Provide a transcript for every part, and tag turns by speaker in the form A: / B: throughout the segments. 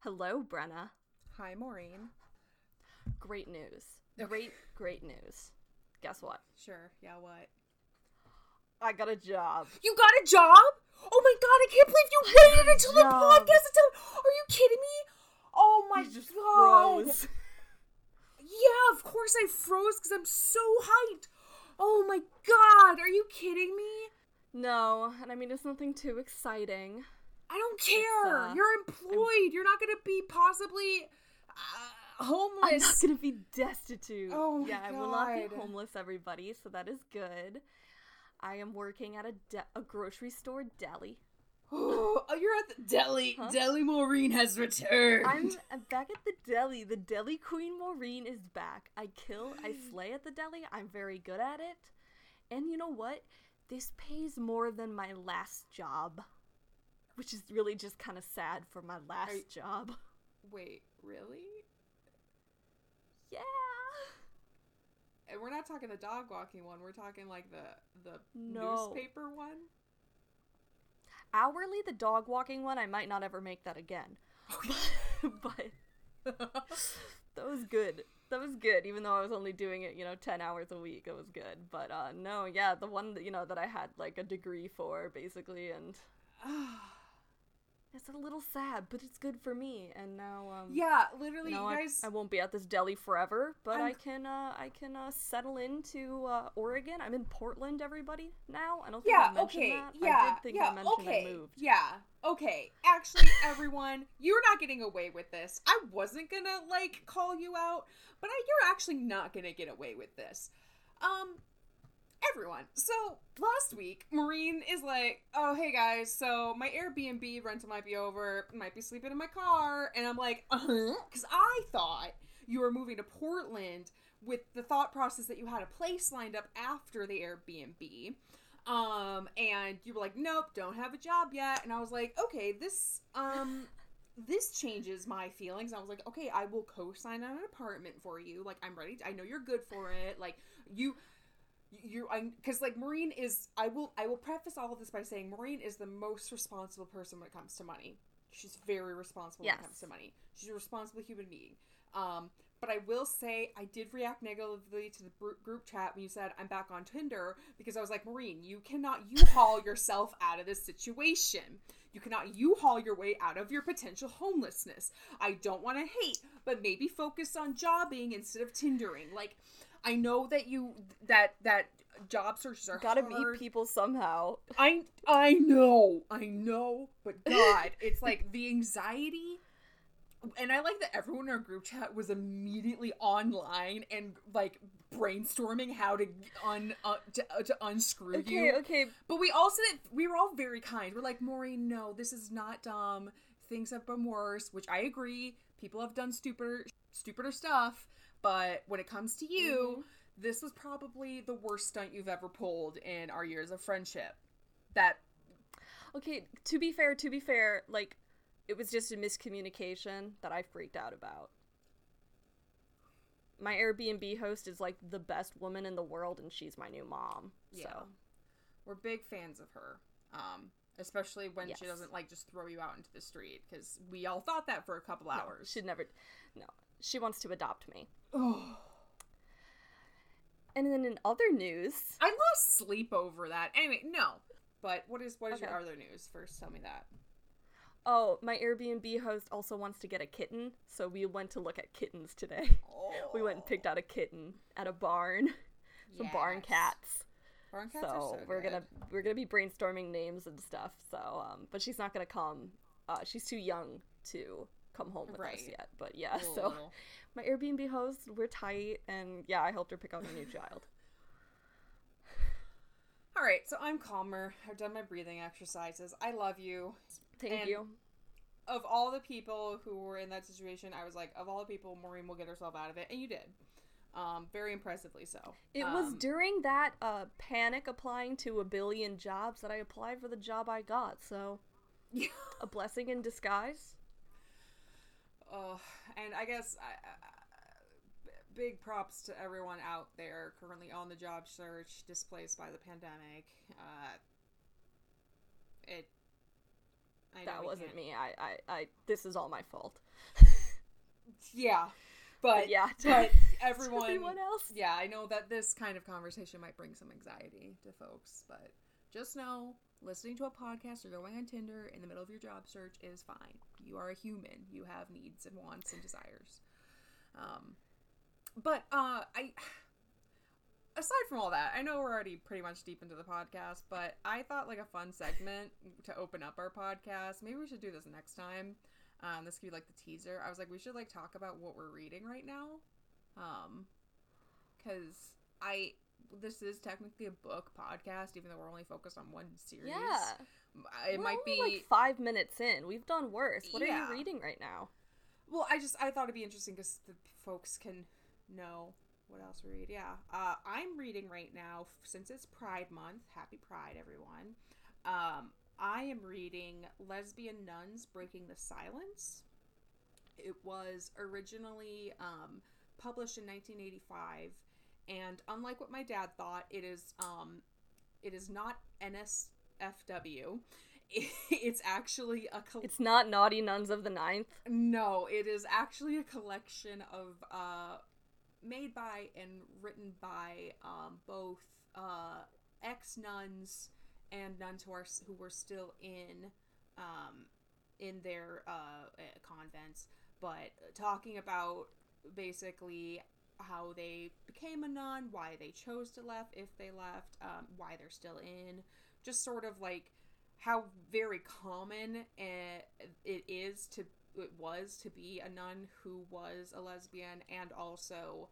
A: Hello, Brenna.
B: Hi, Maureen.
A: Great news. Great, great news. Guess what?
B: Sure. Yeah, what?
A: I got a job.
B: You got a job? Oh my god, I can't believe you waited until the podcast to tell Are you kidding me? Oh my
A: You just
B: god.
A: froze.
B: Yeah, of course I froze because I'm so hyped. Oh my god, are you kidding me?
A: No, and I mean it's nothing too exciting.
B: I don't care.
A: uh,
B: You're employed. You're not gonna be possibly uh, homeless.
A: I'm not gonna be destitute.
B: Oh my
A: yeah, I will not be homeless, everybody. So that is good. I am working at a de- a grocery store deli.
B: oh, you're at the deli.
A: Huh?
B: Deli Maureen has returned.
A: I'm, I'm back at the deli. The deli queen Maureen is back. I kill, I slay at the deli. I'm very good at it. And you know what? This pays more than my last job. Which is really just kind of sad for my last
B: you-
A: job.
B: Wait, really?
A: Yeah.
B: And we're not talking the dog walking one. We're talking like the the
A: No.
B: newspaper one.
A: Hourly, the dog walking one, I might not ever make that again. but that was good. That was good, even though I was only doing it, you know, 10 hours a week. It was good. But, uh, no, yeah, the one that, you know, that I had, like, a degree for, basically, and it's a little sad, but it's good for me. And now, um,
B: yeah, literally,
A: you know,
B: you
A: I-
B: guys.
A: I, won't be at this deli forever, but i
B: I'm-
A: can, uh, I can, uh, settle into, uh, Oregon. I'm in Portland, everybody, now. I don't think
B: yeah,
A: I mentioned
B: okay,
A: that.
B: yeah,
A: I did think
B: yeah,
A: I mentioned
B: okay,
A: I moved.
B: yeah, okay. Actually, everyone, you're not getting away with this. I wasn't gonna like call you out, but I, you're actually not gonna get away with this. Um, everyone. So last week, Maureen is like, "Oh, hey guys, so my Airbnb rental might be over. Might be sleeping in my car," and I'm like, "Uh huh," because I thought you were moving to Portland with the thought process that you had a place lined up after the Airbnb. Um, and you were like, "Nope, don't have a job yet." And I was like, "Okay, this um." This changes my feelings. I was like, okay, I will co-sign on an apartment for you. Like, I'm ready. I know you're good for it. Like, you, you I because like Maureen is I will I will preface all of this by saying Maureen is the most responsible person when it comes to money. She's very responsible when it comes to money. She's a responsible human being. Um, but I will say I did react negatively to the group group chat when you said I'm back on Tinder because I was like Maureen, you cannot you haul yourself out of this situation. You cannot you haul your way out of your potential homelessness. I don't want to hate, but maybe focus on jobbing instead of Tindering. Like I know that you that that job searches are
A: Gotta
B: hard.
A: meet people somehow.
B: I I know, I know, but God, it's like the anxiety. And I like that everyone in our group chat was immediately online and like brainstorming how to un uh, to, uh, to unscrew
A: Okay,
B: you.
A: okay, okay.
B: But we also did, we were all very kind. We're like, Maureen, no, this is not dumb. Things have been worse, which I agree. People have done stupider stupider stuff, but when it comes to you,
A: Mm-hmm.
B: this was probably the worst stunt you've ever pulled in our years of friendship. That
A: Okay, to be fair, to be fair, like it was just a miscommunication that I freaked out about. My Airbnb host is like the best woman in the world and she's my new mom.
B: yeah.
A: So,
B: We're big fans of her. Um especially when she doesn't like just throw you out into the street cuz we all thought that for a couple hours.
A: she'd never No. She wants to adopt me.
B: Oh.
A: And then in other news,
B: I lost sleep over that. Anyway, no. But what is what is your other news? First, tell me that.
A: oh, my Airbnb host also wants to get a kitten, so we went to look at kittens today. We went and picked out a kitten at a barn. Some barn cats.
B: Barn cats
A: so,
B: are so
A: we're
B: good.
A: gonna we're gonna be brainstorming names and stuff. So, um, but she's not gonna come. Uh, she's too young to come home with us yet. But yeah, so my Airbnb host, we're tight, and yeah, I helped her pick out a new child.
B: All right, so I'm calmer. I've done my breathing exercises. I love you.
A: Thank
B: And-
A: you.
B: Of all the people who were in that situation, I was like, of all the people, Maureen will get herself out of it, and you did. Um, very impressively so.
A: It was
B: Um,
A: during that uh, panic applying to a billion jobs that I applied for the job I got. So, a blessing in disguise.
B: Oh, and I guess I, I, big props to everyone out there currently on the job search, displaced by the pandemic. Uh, it, I
A: that wasn't me. I, I, I, this is all my fault.
B: Yeah, but
A: yeah,
B: but
A: to
B: everyone,
A: everyone else.
B: yeah, I know that this kind of conversation might bring some anxiety to folks, but just know listening to a podcast or going on Tinder in the middle of your job search is fine. You are a human. You have needs and wants and desires. Um, but uh, I. Aside from all that, I know we're already pretty much deep into the podcast, but I thought like a fun segment to open up our podcast. Maybe we should do this next time. Um, this could be like the teaser. I was like, we should like talk about what we're reading right now, um, because I this is technically a book podcast, even though we're only focused on one series.
A: Yeah,
B: it
A: We're
B: might
A: only,
B: be.
A: like five minutes in. We've done worse. What are you reading right now?
B: Well, I just I thought it'd be interesting because the folks can know what else we read. Yeah, uh, I'm reading right now since it's Pride Month. Happy Pride, everyone. Um, I am reading Lesbian Nuns Breaking the Silence. It was originally um, published in 1985, and unlike what my dad thought, it is um, it is not NSFW. It's actually a col-
A: It's not Naughty Nuns of the Ninth.
B: no, it is actually a collection of uh made by and written by um both uh ex nuns and nuns who are who were still in um in their uh eh, convents, but talking about basically how they became a nun, why they chose to left if they left, um, why they're still in, just sort of like how very common uh, it is to it was to be a nun who was a lesbian and also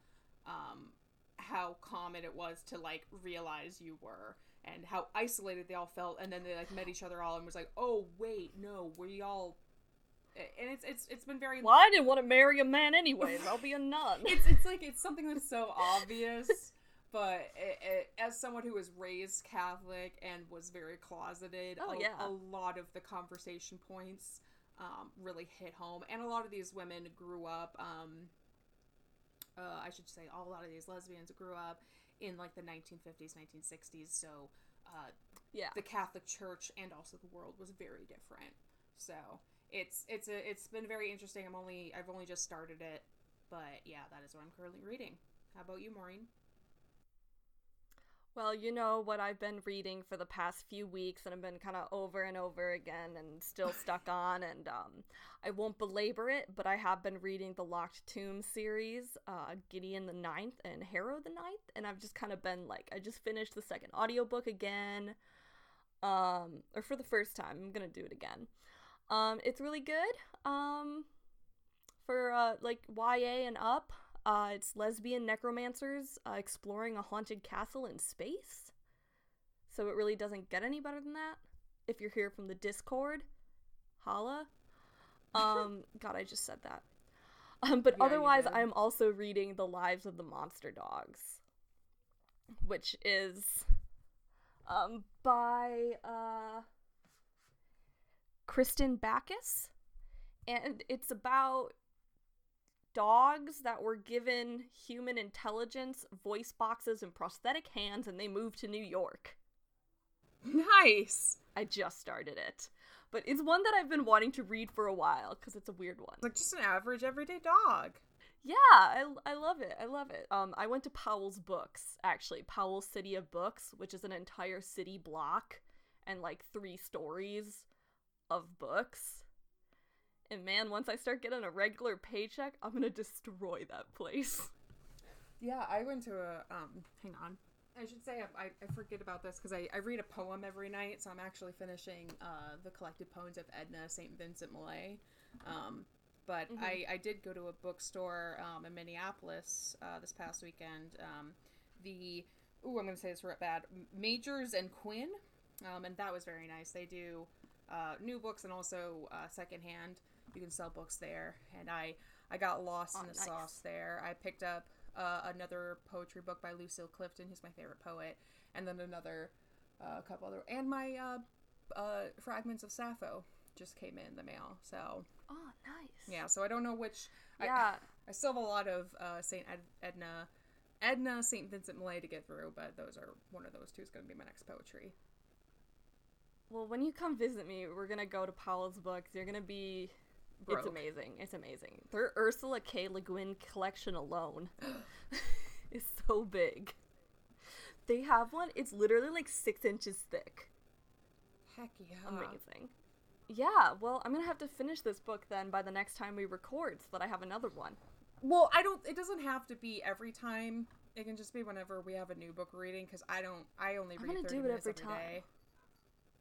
B: um, how common it was to like realize you were and how isolated they all felt and then they like met each other all and was like oh wait no we all and it's it's it's been very
A: Well, I didn't want to marry a man anyways. I'll be a nun.
B: it's it's like it's something that's so obvious but it, it, as someone who was raised catholic and was very closeted
A: Oh,
B: a,
A: yeah.
B: a lot of the conversation points um, really hit home and a lot of these women grew up um, uh, i should say a lot of these lesbians grew up in like the 1950s 1960s so uh,
A: yeah.
B: the Catholic Church and also the world was very different. So it's it's a it's been very interesting. I'm only I've only just started it, but yeah, that is what I'm currently reading. How about you, Maureen?
A: Well, you know what I've been reading for the past few weeks, and I've been kind of over and over again and still stuck on. And um, I won't belabor it, but I have been reading the Locked Tomb series, uh, Gideon the Ninth and Harrow the Ninth, and I've just kind of been like, I just finished the second audiobook again, um, or for the first time. I'm gonna do it again. Um, it's really good. Um, for uh, like YA and up. Uh, it's lesbian necromancers uh, exploring a haunted castle in space. So it really doesn't get any better than that. If you're here from the Discord, holla. Um, God, I just said that. Um, but
B: Yeah,
A: otherwise. I'm also reading The Lives of the Monster Dogs, which is um, by uh, Kirsten Bakis. And it's about dogs that were given human intelligence, voice boxes, and prosthetic hands, and they moved to New York.
B: Nice.
A: I just started it. But it's one that I've been wanting to read for a while because it's a weird one.
B: Like just an average everyday dog.
A: Yeah, I, I love it. I love it. Um, I went to Powell's Books, actually, Powell's City of Books, which is an entire city block and like three stories of books. And man, once I start getting a regular paycheck, I'm gonna destroy that place.
B: Yeah, I went to a um. Hang on. I should say I, I, forget about this because I, I read a poem every night, so I'm actually finishing uh, the collected poems of Edna St. Vincent Millay. Um, but
A: Mhm.
B: I, I did go to a bookstore um, in Minneapolis uh, this past weekend. Um, the ooh, I'm gonna say this right bad. Magers and Quinn, um, and that was very nice. They do uh, new books and also uh, secondhand. You can sell books there, and I I got lost
A: Oh,
B: in the
A: nice.
B: sauce there. I picked up uh, another poetry book by Lucille Clifton, who's my favorite poet, and then another uh, couple other, and my uh, uh, fragments of Sappho just came in the mail. So
A: Oh, nice.
B: yeah, so I don't know which.
A: Yeah.
B: I, I still have a lot of uh, Saint Ed- Edna, Edna Saint Vincent Millay to get through, but those are one of those two is going to be my next poetry.
A: Well, when you come visit me, we're gonna go to Powell's books. You're gonna be.
B: Broke.
A: It's amazing. It's amazing. Their Ursula K. Le Guin collection alone is so big. They have one. It's literally like six inches thick.
B: Heck yeah.
A: Amazing. Yeah. Well, I'm gonna have to finish this book then by the next time we record, so that I have another one.
B: Well, I don't. It doesn't have to be every time. It can just be whenever we have a new book reading. Because I don't. I only
A: I'm
B: read
A: gonna
B: 30
A: do it every
B: every
A: time.
B: day.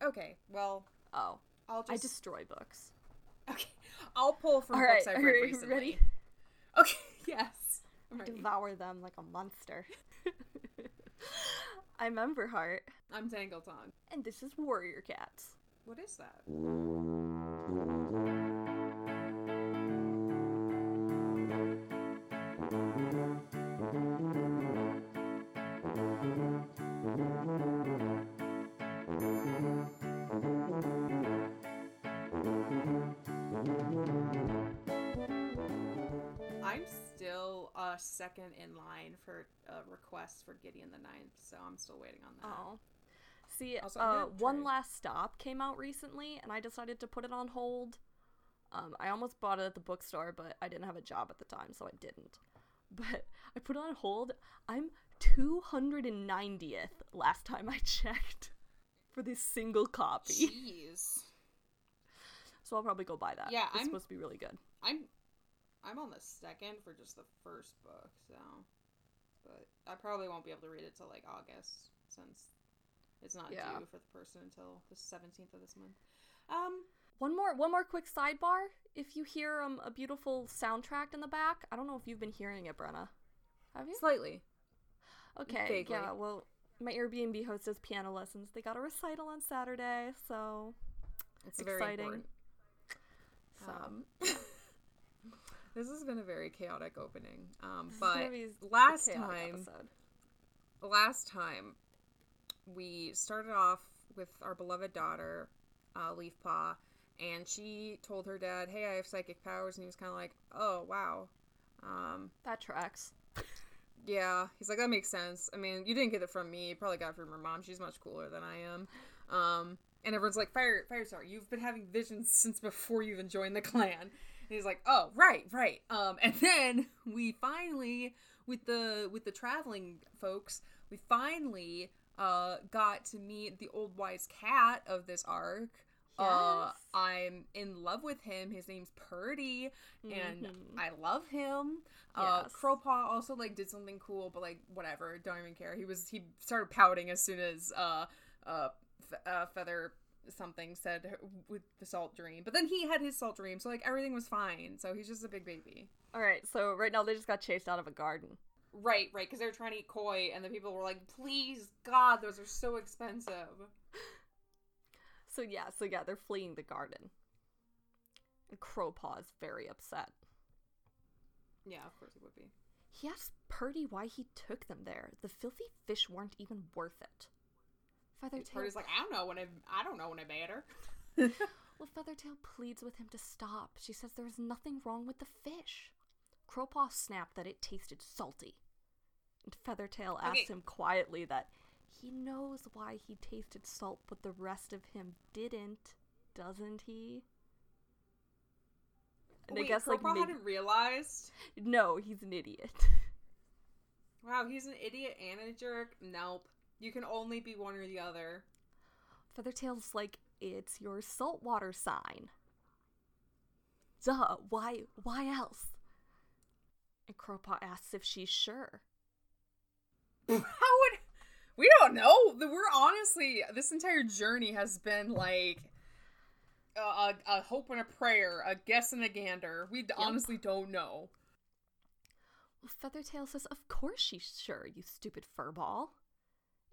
B: Okay. Well,
A: Oh,
B: I'll just.
A: I destroy books.
B: Okay. I'll pull from
A: All right,
B: books I've
A: are
B: read recently.
A: ready?
B: Okay. Yes.
A: Devour them like a monster. I'm Emberheart,
B: I'm Tangleton.
A: and this is Warrior Cats.
B: What is that? Uh, second in line for a request for Gideon the Ninth, so I'm still waiting on that.
A: Oh. See,
B: Also,
A: uh, One Last Stop came out recently, and I decided to put it on hold. Um, I almost bought it at the bookstore, but I didn't have a job at the time, so I didn't. But I put it on hold. I'm 290th last time I checked for this single copy.
B: Jeez.
A: So I'll probably go buy that.
B: Yeah,
A: it's
B: I'm-
A: supposed to be really good.
B: I'm I'm on the second for just the first book, so but I probably won't be able to read it till like August since it's not
A: Yeah.
B: due for the person until the seventeenth of this month. Um,
A: One more, one more quick sidebar. If you hear um, a beautiful soundtrack in the back, I don't know if you've been hearing it, Brenna. Have you?
B: slightly.
A: Okay,
B: Vaguely.
A: yeah, well, my Airbnb host does piano lessons. They got a recital on Saturday, so
B: It's very
A: Exciting. so
B: Um, this has been a very chaotic opening. Um, but
A: gonna be a
B: last time,
A: episode.
B: last time we started off with our beloved daughter, uh, Leaf Paw, and she told her dad, "Hey, I have psychic powers," and he was kind of like, "Oh, wow." Um,
A: that tracks.
B: yeah, he's like, "That makes sense." I mean, you didn't get it from me; you probably got it from your mom. She's much cooler than I am. Um, and everyone's like, "Fire, Firestar, you've been having visions since before you even joined the clan." He's like, "Oh, right, right." Um, and then we finally, with the with the traveling folks, we finally uh got to meet the old wise cat of this arc. Uh,
A: Yes.
B: I'm in love with him. His name's Purdy, and
A: Mhm.
B: I love him. Uh,
A: Yes.
B: Crowpaw also like did something cool, but like whatever, don't even care. He was he started pouting as soon as uh uh, F- uh Feather something said with the salt dream, but then he had his salt dream, so like everything was fine. So he's just a big baby.
A: All right, so right now they just got chased out of a garden.
B: Right, right, because they were trying to eat koi, and the people were like, "Please, God, those are so expensive."
A: So yeah, so yeah, they're fleeing the garden. And Crowpaw is very upset.
B: Yeah, of course it would be.
A: He asked Purdy why he took them there. The filthy fish weren't even worth it. Feathertail,
B: Purdy's like, "I don't know when I, I don't know when I made her."
A: well, Feathertail pleads with him to stop. She says there is nothing wrong with the fish. Crowpaw snapped that it tasted salty. And Feathertail asks
B: Okay.
A: him quietly that he knows why he tasted salt, but the rest of him didn't, doesn't he? And
B: Wait,
A: I guess like
B: Crowpaw
A: maybe-
B: hadn't realized.
A: no, he's an idiot.
B: Wow, he's an idiot and a jerk. Nope. You can only be one or the other.
A: Feathertail's like, it's your saltwater sign. Duh, why why else? And Crowpaw asks if she's sure.
B: How would we don't know? We're honestly this entire journey has been like a, a, a hope and a prayer, a guess and a gander. We d honestly don't know.
A: Well, Feathertail says, Of course she's sure, you stupid furball.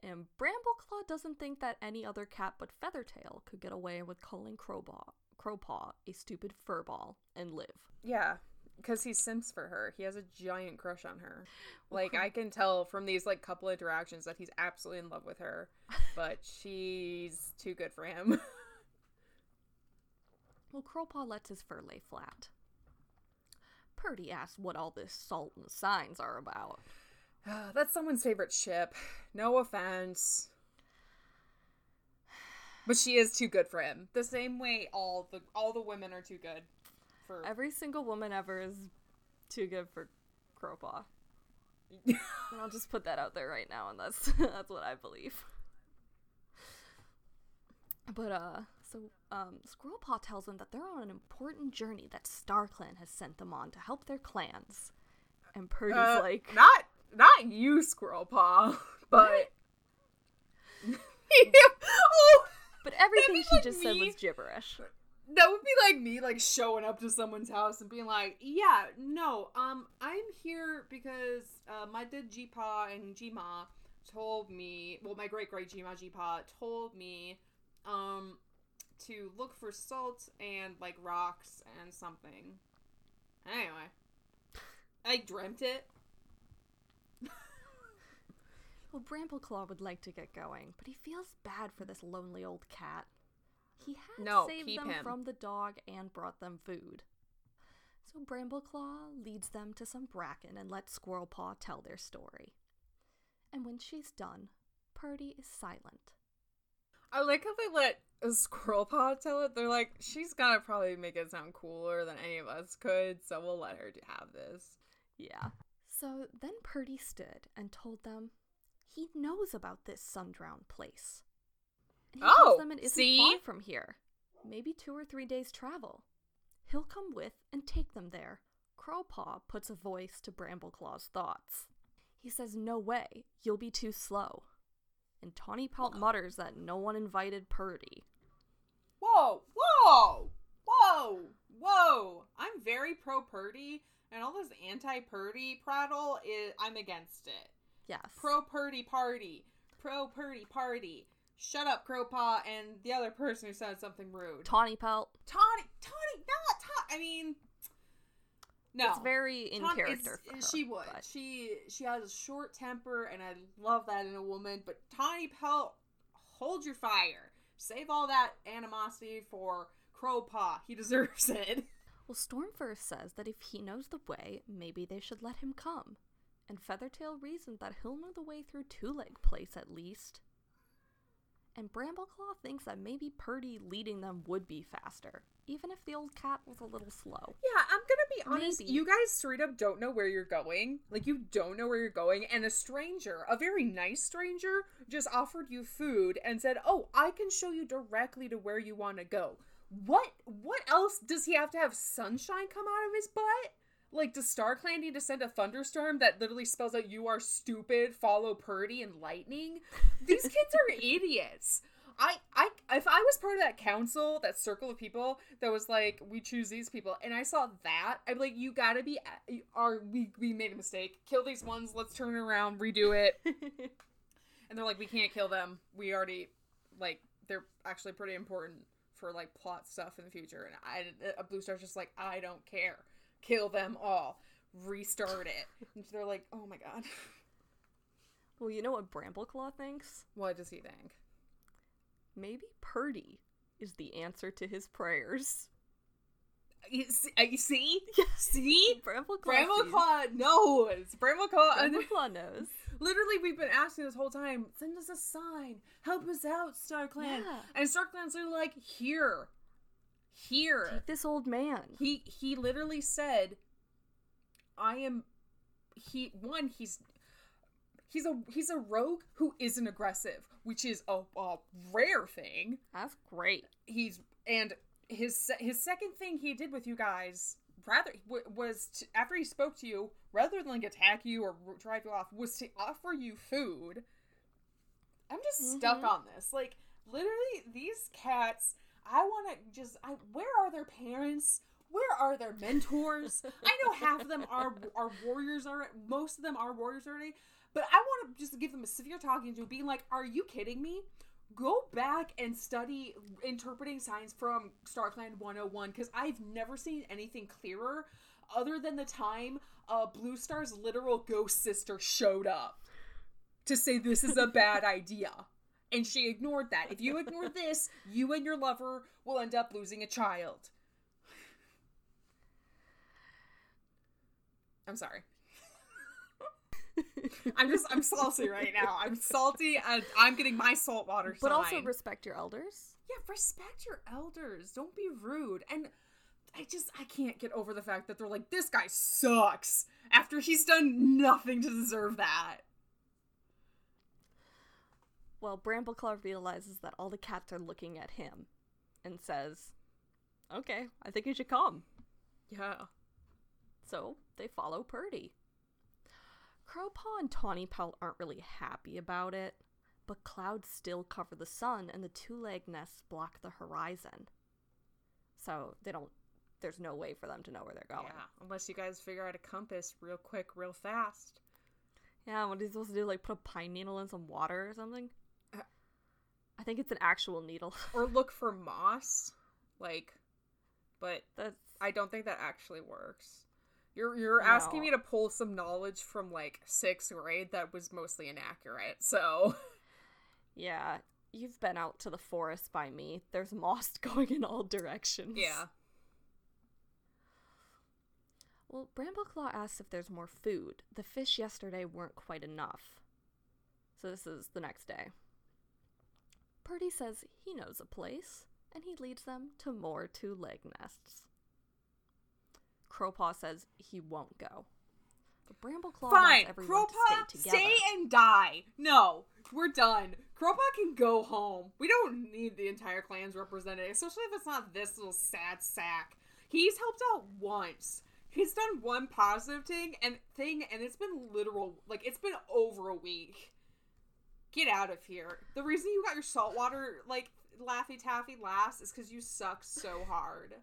A: And Brambleclaw doesn't think that any other cat but Feathertail could get away with calling Crowpaw, Crowpaw a stupid furball and live.
B: Yeah, because he simps for her. He has a giant crush on her. Like I can tell from these like couple interactions that he's absolutely in love with her, but she's too good for him.
A: Well, Crowpaw lets his fur lay flat. Purdy asks what all this salt and signs are about.
B: That's someone's favorite ship. No offense. But she is too good for him. The same way all the all the women are too good for
A: Every single woman ever is too good for Crowpaw. and I'll just put that out there right now, and that's that's what I believe. But uh, so um, Squirrelpaw tells them that they're on an important journey that StarClan has sent them on to help their clans. And Purdy's
B: Uh,
A: like,
B: not not you, Squirrel Paw, but oh,
A: but everything she
B: like
A: just said was gibberish.
B: that would be like me, like showing up to someone's house and being like, "Yeah, no, um, I'm here because uh, my dad Jipa and Jima told me, well, my great great Jima Jipa told me, um, to look for salt and like rocks and something. Anyway, I dreamt it.
A: Well, Brambleclaw would like to get going, but he feels bad for this lonely old cat. He had
B: No,
A: saved them
B: him.
A: from the dog and brought them food. So Brambleclaw leads them to some bracken and lets Squirrelpaw tell their story. And when she's done, Purdy is silent.
B: I like how they let a squirrel paw tell it. They're like, she's gonna probably make it sound cooler than any of us could, so we'll let her have this.
A: Yeah. So then Purdy stood and told them he knows about this sun-drowned place. And he
B: Oh,
A: tells them it isn't
B: see?
A: far from here. Maybe two or three days' travel. He'll come with and take them there. Crowpaw puts a voice to Brambleclaw's thoughts. He says, No way, you'll be too slow. And Tawny Pelt mutters that no one invited Purdy.
B: Whoa, whoa, whoa, whoa! I'm very pro Purdy, and all this anti Purdy prattle is I'm against it.
A: Yes.
B: Pro Purdy party, pro Purdy party. Shut up, Crowpaw, and the other person who said something rude.
A: Tawny Pelt.
B: Tawny, Tawny, not Tawny. I mean, no,
A: It's very in
B: Tom-
A: character her.
B: She would.
A: but-
B: She she has a short temper, and I love that in a woman. But Tawny Pelt, hold your fire. Save all that animosity for Crowpaw. He deserves it.
A: Well, Stormfur says that if he knows the way, maybe they should let him come. And Feathertail reasons that he'll know the way through Two Leg Place at least. And Brambleclaw thinks that maybe Purdy leading them would be faster, even if the old cat was a little slow.
B: Yeah, I'm gonna be honest.
A: Maybe.
B: You guys straight up don't know where you're going. Like you don't know where you're going, and a stranger, a very nice stranger, just offered you food and said, "Oh, I can show you directly to where you want to go." What? What else does he have to have sunshine come out of his butt? Like, does StarClan need to send a thunderstorm that literally spells out "You are stupid"? Follow Purdy and lightning. These kids are idiots. I, I, if I was part of that council, that circle of people that was like, we choose these people, and I saw that, I'd be like, you gotta be, uh, are we, we made a mistake. Kill these ones. Let's turn it around, redo it. And they're like, we can't kill them. We already, like, they're actually pretty important for like plot stuff in the future. And I, a Blue Star's just like, I don't care. Kill them all. Restart it. And they're like, oh my god.
A: well, you know what Brambleclaw thinks?
B: What does he think?
A: Maybe Purdy is the answer to his prayers.
B: You see? Uh, you see? See?
A: Brambleclaw,
B: Brambleclaw knows. Brambleclaw.
A: Brambleclaw knows.
B: literally, we've been asking this whole time. Send us a sign. Help us out, StarClan.
A: Yeah.
B: And StarClan's are like, here, here.
A: Take this old man.
B: He he literally said, "I am." He one he's he's a he's a rogue who isn't aggressive, which is a, a rare thing.
A: That's great.
B: He's and his his second thing he did with you guys rather w- was to, after he spoke to you rather than like attack you or drive you off was to offer you food. I'm just stuck
A: Mhm.
B: on this. Like literally these cats I want to just I where are their parents? Where are their mentors? I know half of them are are warriors are most of them are warriors already, but I want to just give them a severe talking to being like, "Are you kidding me?" Go back and study interpreting signs from StarClan 101 because I've never seen anything clearer other than the time uh, Blue Star's literal ghost sister showed up to say this is a bad idea. And she ignored that. If you ignore this, you and your lover will end up losing a child. I'm sorry. I'm just I'm salty right now. I'm salty and I'm getting my salt water
A: But also respect your elders.
B: yeah, respect your elders. Don't be rude. And I just I can't get over the fact that they're like this guy sucks after he's done nothing to deserve that.
A: Well, Brambleclaw realizes that all the cats are looking at him and says, Okay, I think you should come.
B: Yeah.
A: So they follow Purdy. Crowpaw and Tawny Pelt aren't really happy about it, but clouds still cover the sun and the two leg nests block the horizon. So they don't, there's no way for them to know where they're going.
B: Yeah, unless you guys figure out a compass real quick, real fast.
A: Yeah, what are you supposed to do? Like put a pine needle in some water or something? I think it's an actual needle.
B: Or look for moss. Like, but
A: That's
B: I don't think that actually works. You're you're asking me to pull some knowledge from like sixth grade that was mostly inaccurate. So
A: yeah. You've been out to the forest by me. There's moss going in all directions.
B: yeah,
A: Well, Brambleclaw asks if there's more food. The fish yesterday weren't quite enough. So this is the next day. Purdy says he knows a place, and he leads them to more two leg nests. Crowpaw says he won't go. But Brambleclaw
B: fine.
A: wants everyone
B: Crowpaw,
A: to stay together.
B: stay and die. No, we're done. Crowpaw can go home. We don't need the entire clan's represented, especially if it's not this little sad sack. He's helped out once. He's done one positive thing and thing, and it's been literal. Like it's been over a week. Get out of here. The reason you got your saltwater like laffy taffy last is because you suck so hard.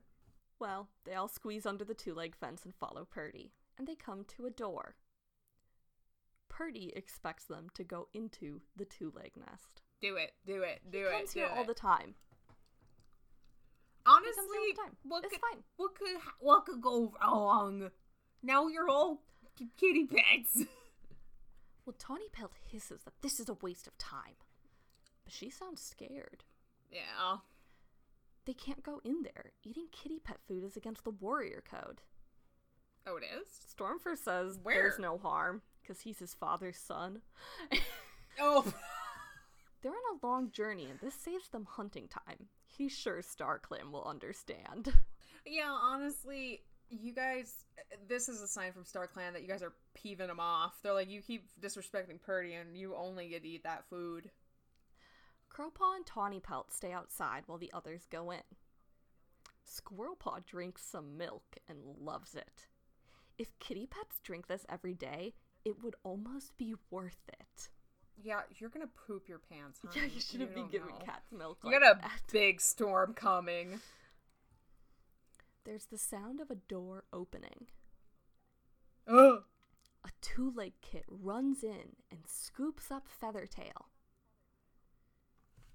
A: Well, they all squeeze under the two leg fence and follow Purdy, and they come to a door. Purdy expects them to go into the two leg nest.
B: Do it. Do it. Do
A: he
B: it.
A: comes
B: do
A: here all the time.
B: Honestly,
A: comes here all the time.
B: what
A: It's
B: could,
A: fine.
B: What could what could go wrong? Now you're all kitty pets.
A: Well, Tawny Pelt hisses that this is a waste of time. But she sounds scared.
B: yeah.
A: They can't go in there. Eating kitty pet food is against the warrior code.
B: Oh, it is.
A: Stormfur says
B: Where?
A: there's no harm, because he's his father's son.
B: Oh,
A: They're on a long journey, and this saves them hunting time. He's sure StarClan will understand.
B: yeah. Honestly, you guys, this is a sign from Star Clan that you guys are peeving them off. They're like, you keep disrespecting Purdy, and you only get to eat that food.
A: Crowpaw and Tawny Pelt stay outside while the others go in. Squirrelpaw drinks some milk and loves it. If kitty pets drink this every day, it would almost be worth it.
B: Yeah, you're gonna poop your pants.
A: Yeah, you shouldn't be
B: don't
A: giving
B: know.
A: cats milk.
B: You
A: like
B: got a
A: that.
B: big storm coming.
A: There's the sound of a door opening.
B: Ugh.
A: A two leg kit runs in and scoops up Feathertail.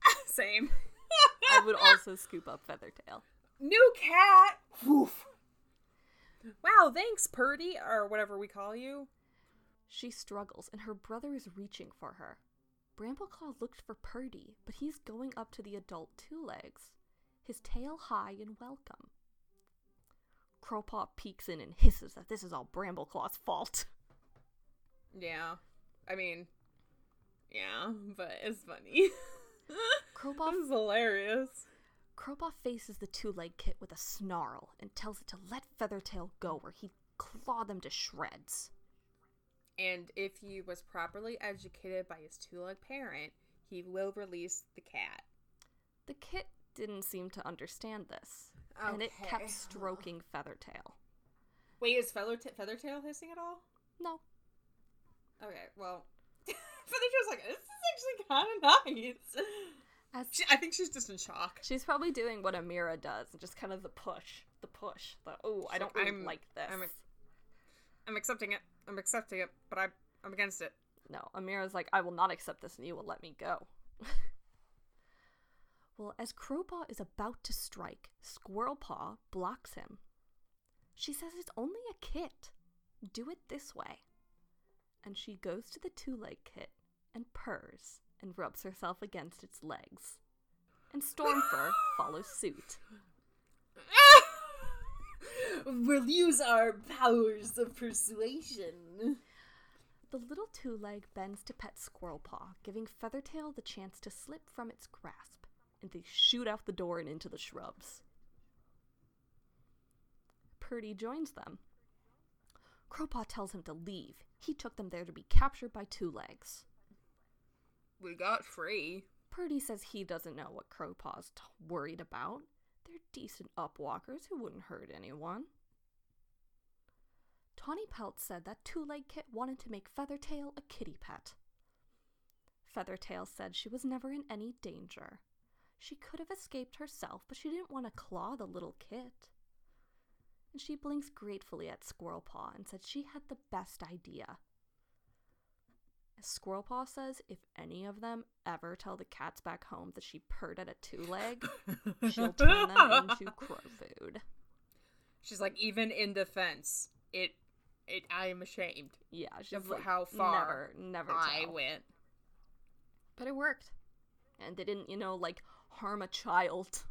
B: Same.
A: I would also scoop up Feathertail.
B: New cat. Woof. Wow, thanks, Purdy, or whatever we call you.
A: She struggles, and her brother is reaching for her. Brambleclaw looked for Purdy, but he's going up to the adult two legs, his tail high in welcome. Crowpaw peeks in and hisses that this is all Brambleclaw's fault.
B: Yeah. I mean, yeah, but it's funny.
A: Crowpaw,
B: this is hilarious.
A: Crowpaw faces the two leg kit with a snarl and tells it to let Feathertail go or he'd claw them to shreds.
B: And if he was properly educated by his two leg parent, he will release the cat.
A: The kit didn't seem to understand this, and it kept stroking Feathertail.
B: Wait, is Feather Feathertail hissing at all?
A: No,
B: Okay, well. Feathertail's like, this is actually kind of nice.
A: as
B: She, I think she's just in shock.
A: She's probably doing what Amira does, just kind of the push, the push, the oh, I don't really
B: I'm-
A: like this.
B: I'm I'm accepting it. I'm accepting it, but I, I'm against it.
A: no, Amira's like, I will not accept this, and you will let me go. well, as Crowpaw is about to strike, Squirrelpaw blocks him. She says it's only a kit. Do it this way. And she goes to the two leg kit and purrs and rubs herself against its legs. And Stormfur follows suit.
B: we'll use our powers of persuasion.
A: The little two leg bends to pet Squirrelpaw, giving Feathertail the chance to slip from its grasp and they shoot out the door and into the shrubs. Purdy joins them. Crowpaw tells him to leave. He took them there to be captured by Two Legs.
B: We got free.
A: Purdy says he doesn't know what Crowpaw's t- worried about. They're decent upwalkers who wouldn't hurt anyone. Tawny Pelt said that Two Leg Kit wanted to make Feathertail a kitty pet. Feathertail said she was never in any danger. She could have escaped herself, but she didn't want to claw the little kit. And she blinks gratefully at Squirrel Paw and said she had the best idea. Squirrel Paw says if any of them ever tell the cats back home that she purred at a two leg, she'll turn them into crow food.
B: She's like, even in defense, it, it. I am ashamed
A: Yeah, she's
B: of
A: like,
B: how far
A: never, never
B: I
A: tell.
B: went.
A: But it worked, and they didn't, you know, like harm a child.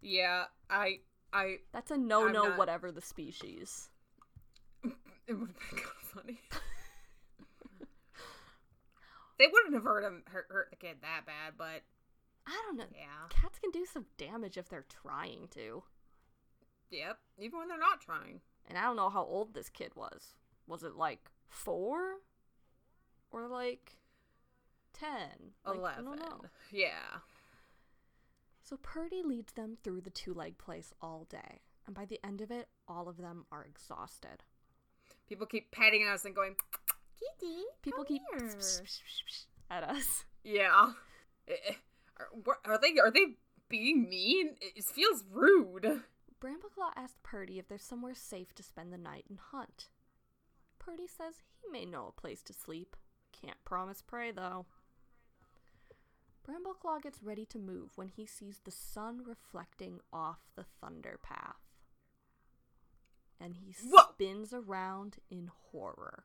B: Yeah, I, I.
A: That's a no-no,
B: not-
A: whatever the species.
B: It would have been kind of funny. they wouldn't have hurt him, hurt, hurt the kid that bad, but
A: I don't know.
B: yeah,
A: Cats can do some damage if they're trying to.
B: yep. Even when they're not trying.
A: And I don't know how old this kid was. Was it like four? Or like ten?
B: Eleven.
A: don't know.
B: Yeah.
A: So Purdy leads them through the two leg place all day. And by the end of it, all of them are exhausted.
B: People keep patting us and going, Kitty.
A: People
B: come
A: keep
B: here."
A: at us.
B: Yeah. Are, are they are they being mean? It feels rude.
A: Brambleclaw asks Purdy if there's somewhere safe to spend the night and hunt. Purdy says he may know a place to sleep. Can't promise prey, though. Brambleclaw gets ready to move when he sees the sun reflecting off the thunder path. And he
B: Whoa!
A: spins around in horror.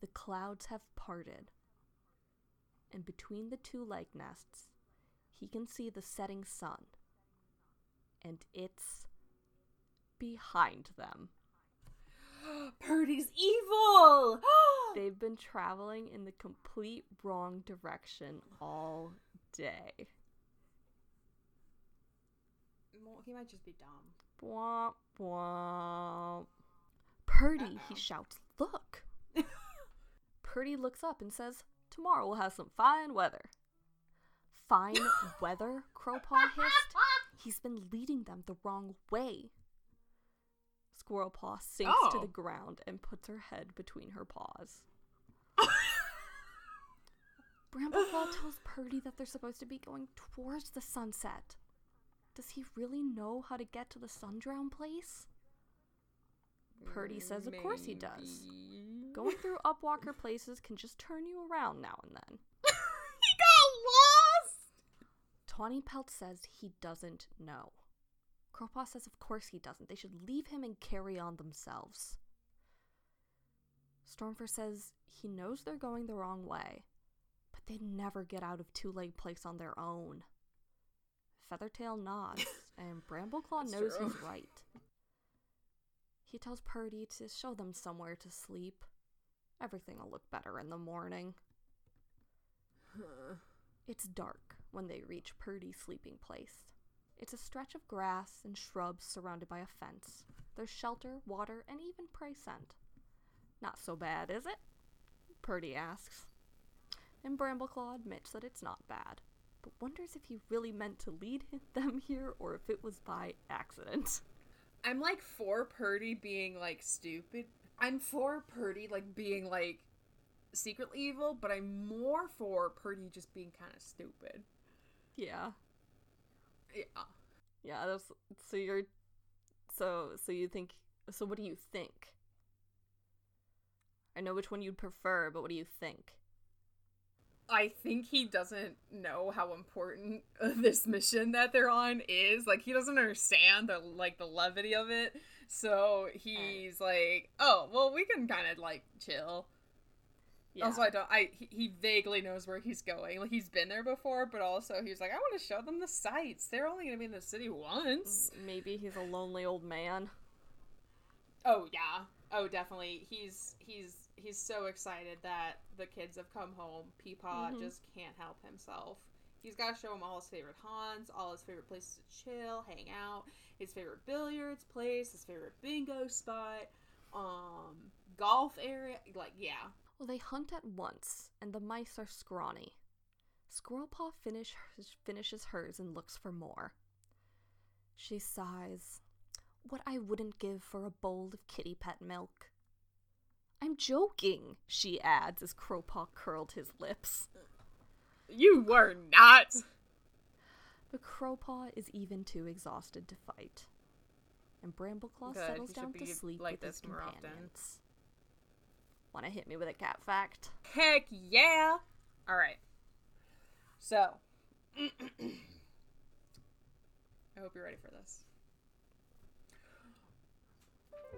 A: The clouds have parted, and between the two leg nests, he can see the setting sun and it's behind them.
B: Purdy's evil.
A: They've been traveling in the complete wrong direction all day.
B: well, he might just be dumb.
A: Bwomp, bwomp. Purdy, he
B: Uh-oh.
A: shouts, Look! Purdy looks up and says, Tomorrow we'll have some fine weather. Fine weather? Crowpaw hissed. He's been leading them the wrong way. Squirrelpaw sinks to
B: Oh.
A: the ground and puts her head between her paws. Brambleclaw tells Purdy that they're supposed to be going towards the sunset. Does he really know how to get to the sundrown place? Purdy says, of course he does. Going through upwalker places can just turn you around now and then.
B: he got lost.
A: Tawny Pelt says he doesn't know. Crowpaw says of course he doesn't. They should leave him and carry on themselves. Stormfur says he knows they're going the wrong way, but they'd never get out of Two Leg Place on their own. Feathertail nods, and Brambleclaw knows
B: true.
A: he's right. He tells Purdy to show them somewhere to sleep. Everything will look better in the morning. It's dark when they reach Purdy's sleeping place. It's a stretch of grass and shrubs surrounded by a fence. There's shelter, water, and even prey scent. Not so bad, is it? Purdy asks. And Brambleclaw admits that it's not bad, but wonders if he really meant to lead them here or if it was by accident.
B: I'm like for Purdy being like stupid. I'm for Purdy like being like secretly evil, but I'm more for Purdy just being kind of stupid.
A: Yeah.
B: Yeah.
A: Yeah, that's so you're so so you think so what do you think? I know which one you'd prefer, but what do you think?
B: I think he doesn't know how important this mission that they're on is. Like he doesn't understand the like the levity of it. So he's like, "Oh, well, we can kind of like chill."
A: Yeah.
B: Also, I don't. I he, he vaguely knows where he's going. Like he's been there before, but also he's like, "I want to show them the sights. They're only gonna be in the city once."
A: Maybe he's a lonely old man.
B: Oh yeah. Oh definitely. He's he's he's so excited that the kids have come home. Peepaw
A: Mhm.
B: just can't help himself. He's got to show him all his favorite haunts, all his favorite places to chill, hang out, his favorite billiards place, his favorite bingo spot, um, golf area. Like, yeah.
A: Well, they hunt at once, and the mice are scrawny. Squirrelpaw finish, finishes hers and looks for more. She sighs. What I wouldn't give for a bowl of kitty pet milk. I'm joking, she adds as Crowpaw curled his lips.
B: You were not!
A: But Crowpaw is even too exhausted to fight. And Brambleclaw Good. settles down to sleep like with his companions. Want to hit me with a cat fact?
B: Heck yeah! Alright. So. I hope you're ready for this.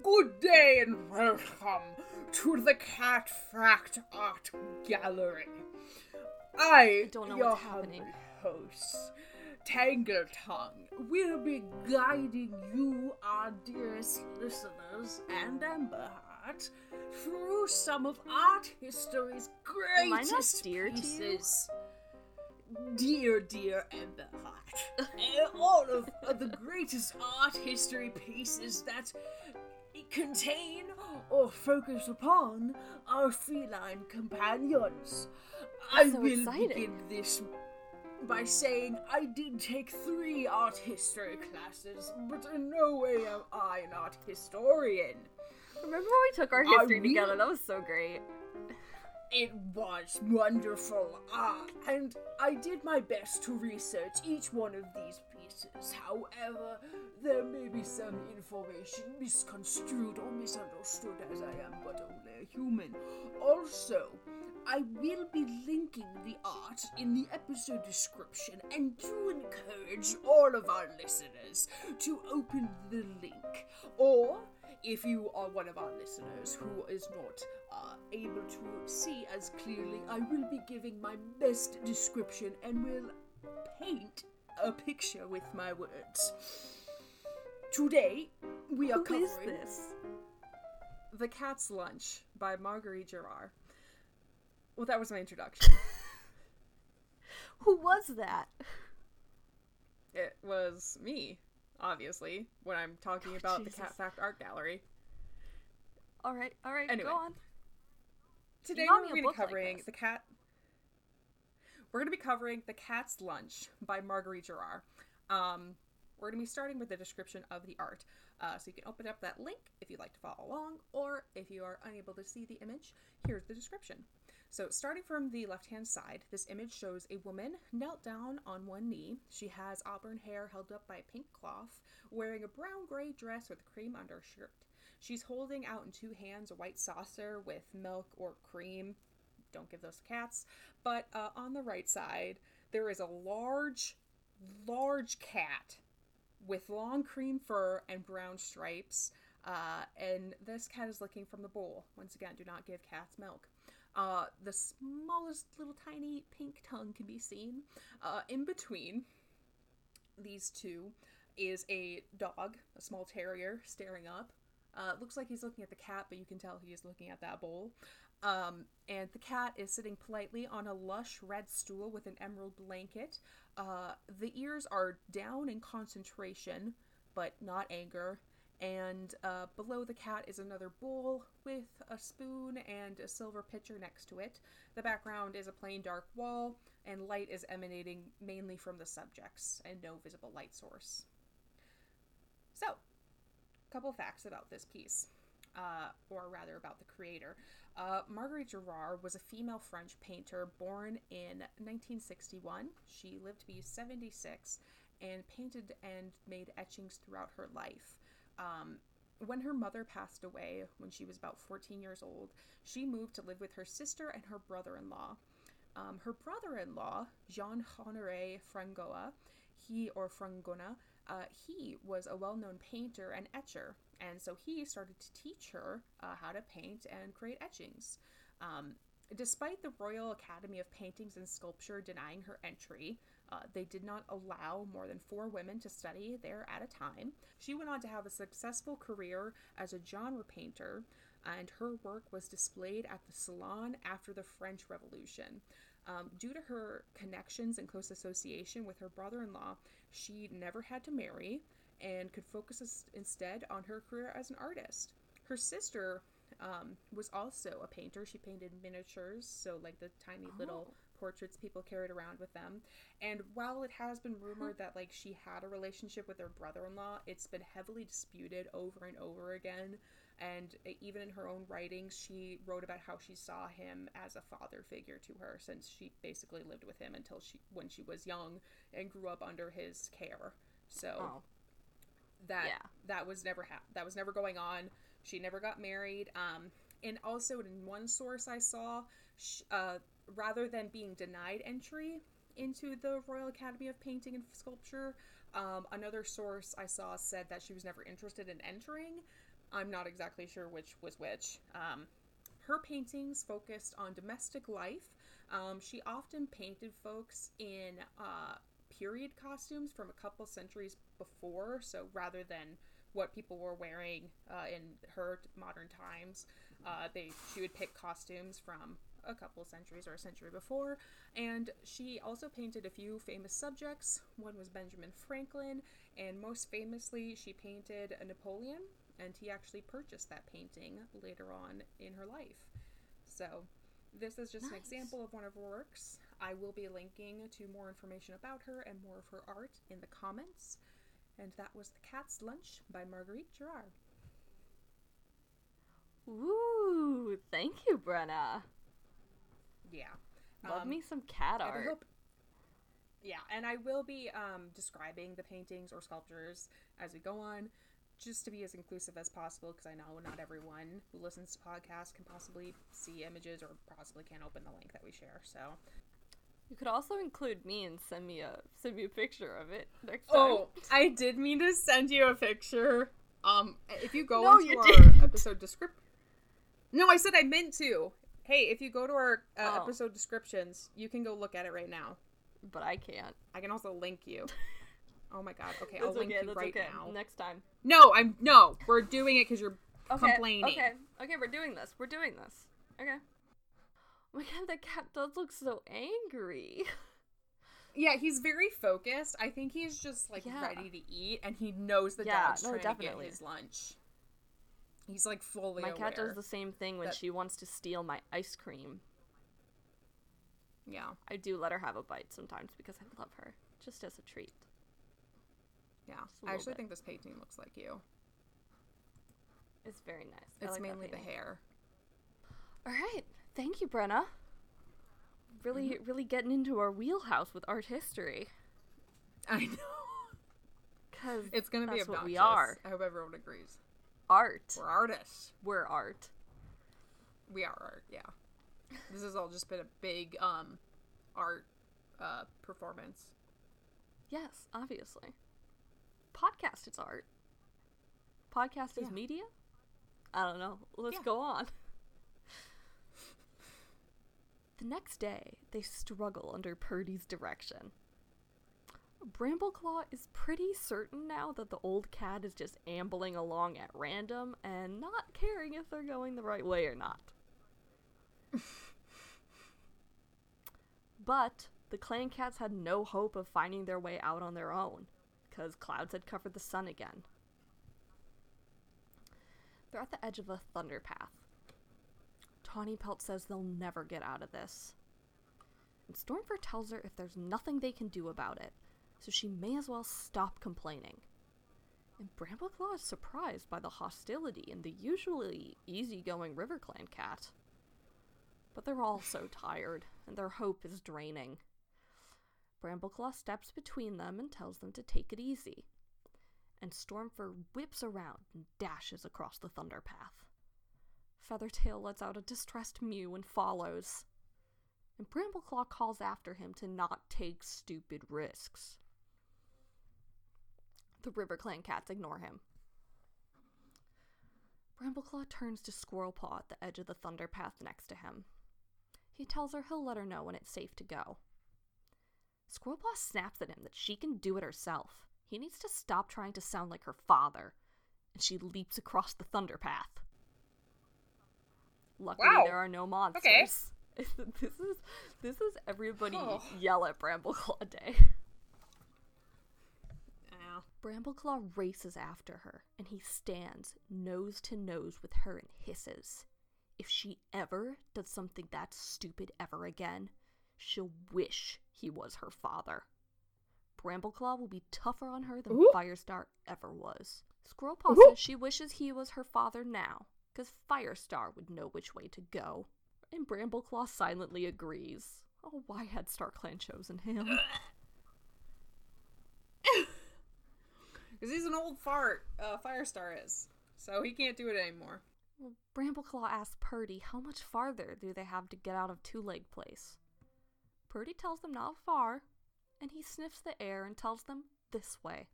B: Good day and welcome to the Cat Fact Art Gallery. I, I don't know your what's happening. host, Tangle Tongue, will be guiding you, our dearest listeners, and Amber Through some of art history's greatest pieces. Dear, dear Amber Heart, eh, all of the greatest art history pieces that contain or focus upon our feline companions. I so will exciting. begin this by saying I did take three art history classes, but in no way am I an art historian.
A: Remember when we took our history together? That was so great.
B: It was wonderful, ah, and I did my best to research each one of these pieces. However, there may be some information misconstrued or misunderstood as I am but only a human. Also, I will be linking the art in the episode description and to encourage all of our listeners to open the link. Or, if you are one of our listeners who is not uh, able to see as clearly, I will be giving my best description and will paint a picture with my words. Today, we are Who covering is this? The Cat's Lunch by Marguerite Gerard. Well, that was my introduction.
A: Who was that?
B: It was me, obviously, when I'm talking oh, about Jesus. the Cat Fact Art Gallery.
A: All right, all right, anyway, go on.
B: Today we're going to be covering like the cat. We're going to be covering the Cat's Lunch by Marguerite Gerard. Um, we're going to be starting with the description of the art. Uh, so you can open up that link if you'd like to follow along, or if you are unable to see the image, here's the description. So, starting from the left hand side, this image shows a woman knelt down on one knee. She has auburn hair held up by a pink cloth, wearing a brown gray dress with cream undershirt. She's holding out in two hands a white saucer with milk or cream. Don't give those to cats. But uh, on the right side, there is a large, large cat with long cream fur and brown stripes. Uh, and this cat is licking from the bowl. Once again, do not give cats milk. Uh, the smallest little tiny pink tongue can be seen. Uh, in between these two is a dog, a small terrier, staring up. Uh, it looks like he's looking at the cat, but you can tell he is looking at that bowl. Um, and the cat is sitting politely on a lush red stool with an emerald blanket. Uh, the ears are down in concentration, but not anger. And uh, below the cat is another bowl with a spoon and a silver pitcher next to it. The background is a plain dark wall, and light is emanating mainly from the subjects, and no visible light source. So, a couple facts about this piece, uh, or rather about the creator. Uh, Marguerite Gerard was a female French painter born in 1961. She lived to be 76 and painted and made etchings throughout her life. Um, when her mother passed away when she was about 14 years old, she moved to live with her sister and her brother in law. Um, her brother in law, Jean Honoré Frangoa, he or Frangona, uh, he was a well known painter and etcher and so he started to teach her uh, how to paint and create etchings. Um, despite the Royal Academy of Paintings and Sculpture denying her entry, uh, they did not allow more than four women to study there at a time. She went on to have a successful career as a genre painter, and her work was displayed at the Salon after the French Revolution. Um, due to her connections and close association with her brother in law, she never had to marry and could focus instead on her career as an artist. Her sister um, was also a painter. She painted miniatures, so like the tiny oh. little portraits people carried around with them. And while it has been rumored that like she had a relationship with her brother-in-law, it's been heavily disputed over and over again. And even in her own writings, she wrote about how she saw him as a father figure to her since she basically lived with him until she when she was young and grew up under his care. So oh. that yeah. that was never ha- that was never going on. She never got married. Um, and also in one source I saw, she, uh, rather than being denied entry into the Royal Academy of Painting and Sculpture, um, another source I saw said that she was never interested in entering. I'm not exactly sure which was which. Um, her paintings focused on domestic life. Um, she often painted folks in uh, period costumes from a couple centuries before, so rather than what people were wearing uh, in her modern times, uh, they she would pick costumes from a couple centuries or a century before. And she also painted a few famous subjects. One was Benjamin Franklin, and most famously, she painted Napoleon, and he actually purchased that painting later on in her life. So, this is just nice. an example of one of her works. I will be linking to more information about her and more of her art in the comments. And that was The Cat's Lunch by Marguerite Gerard.
A: Ooh, thank you, Brenna.
B: Yeah.
A: Love um, me some cat art. Hope,
B: yeah, and I will be um, describing the paintings or sculptures as we go on, just to be as inclusive as possible, because I know not everyone who listens to podcasts can possibly see images or possibly can't open the link that we share. So
A: you could also include me and send me a send me a picture of it next
B: time. Oh, I did mean to send you a picture. Um, if you go no, into you our didn't. episode description. No, I said I meant to. Hey, if you go to our uh, oh. episode descriptions, you can go look at it right now.
A: But I can't.
B: I can also link you. Oh my god. Okay, I'll link
A: okay,
B: you right
A: okay.
B: now.
A: Next time.
B: No, I'm no. We're doing it because you're
A: okay,
B: complaining.
A: Okay. Okay, we're doing this. We're doing this. Okay. Oh my god, that cat does look so angry.
B: Yeah, he's very focused. I think he's just like yeah. ready to eat, and he knows the yeah, dog's no, trying definitely. to get his lunch. He's like fully.
A: My cat does the same thing when that... she wants to steal my ice cream.
B: Yeah.
A: I do let her have a bite sometimes because I love her, just as a treat.
B: Yeah, I actually bit. think this painting looks like you.
A: It's very nice.
B: It's like mainly the hair.
A: All right, thank you, Brenna. Really, mm-hmm. really getting into our wheelhouse with art history.
B: I know.
A: Because
B: it's gonna
A: be
B: obnoxious.
A: what we are.
B: I hope everyone agrees
A: art.
B: We're artists.
A: We're art.
B: We are art, yeah. this has all just been a big um art uh performance.
A: Yes, obviously. Podcast is art. Podcast is yeah. media? I don't know. Let's yeah. go on. The next day, they struggle under Purdy's direction. Brambleclaw is pretty certain now that the old cat is just ambling along at random and not caring if they're going the right way or not. but the clan cats had no hope of finding their way out on their own, because clouds had covered the sun again. They're at the edge of a thunder path. Tawny Pelt says they'll never get out of this. And Stormfur tells her if there's nothing they can do about it, so she may as well stop complaining. And Brambleclaw is surprised by the hostility in the usually easygoing RiverClan cat. But they're all so tired, and their hope is draining. Brambleclaw steps between them and tells them to take it easy. And Stormfur whips around and dashes across the thunder path. Feathertail lets out a distressed mew and follows. And Brambleclaw calls after him to not take stupid risks. The RiverClan cats ignore him. Brambleclaw turns to Squirrelpaw at the edge of the thunder path next to him. He tells her he'll let her know when it's safe to go. Squirrelpaw snaps at him that she can do it herself. He needs to stop trying to sound like her father, and she leaps across the thunder path. Luckily,
B: wow.
A: there are no monsters,
B: okay.
A: this is this is everybody
B: Oh.
A: yell at Brambleclaw Day.
B: Ow.
A: Brambleclaw races after her, and he stands nose to nose with her and hisses. If she ever does something that stupid ever again, she'll wish he was her father. Brambleclaw will be tougher on her than
B: Ooh.
A: Firestar ever was. Squirrelpaw
B: Ooh.
A: says she wishes he was her father now, because Firestar would know which way to go. And Brambleclaw silently agrees. Oh, why had StarClan chosen him?
B: Because he's an old fart, uh, Firestar is. So he can't do it anymore.
A: Well, Brambleclaw asks Purdy how much farther do they have to get out of Two Leg Place. Purdy tells them not far, and he sniffs the air and tells them this way.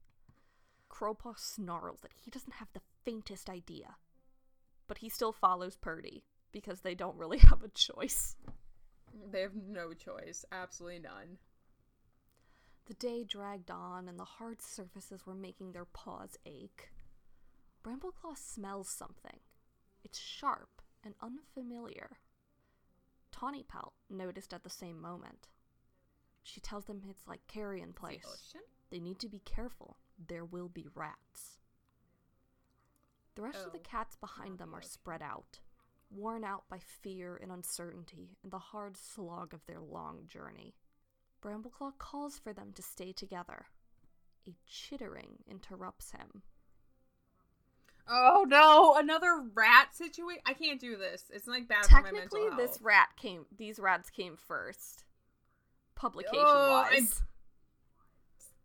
A: Crowpaw snarls that he doesn't have the faintest idea. But he still follows Purdy, because they don't really have a choice.
B: They have no choice. Absolutely none.
A: The day dragged on, and the hard surfaces were making their paws ache. Brambleclaw smells something. It's sharp and unfamiliar. Tawny Pelt noticed at the same moment. She tells them it's like carrion
B: The
A: place.
B: ocean?
A: They need to be careful. There will be rats. The rest of the
B: Oh,
A: cats behind them
B: oh,
A: are
B: ocean.
A: spread out, worn out by fear and uncertainty and the hard slog of their long journey. Brambleclaw calls for them to stay together. A chittering interrupts him.
B: Oh no, another rat situation. I can't do this. It's like bad for my
A: Technically,
B: mental
A: this rat came. These rats came first, publication
B: Oh,
A: wise.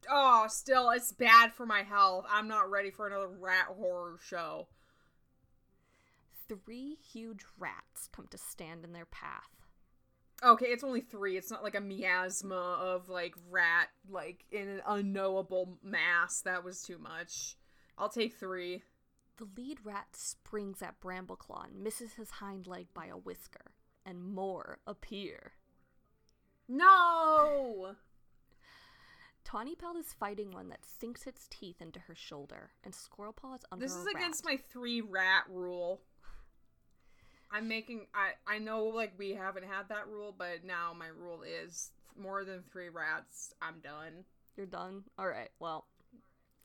B: Oh, still, it's bad for my health. I'm not ready for another rat horror show.
A: Three huge rats come to stand in their path.
B: Okay, it's only three. It's not like a miasma of like rat, like in an unknowable mass. That was too much. I'll take three.
A: The lead rat springs at Brambleclaw and misses his hind leg by a whisker, and more appear.
B: No!
A: Tawny Pelt is fighting one that sinks its teeth into her shoulder, and Squirrelpaw is under
B: This is
A: rat.
B: against my three rat rule. I'm making I I know like we haven't had that rule, but now my rule is more than three rats. I'm done.
A: You're done? Alright, well,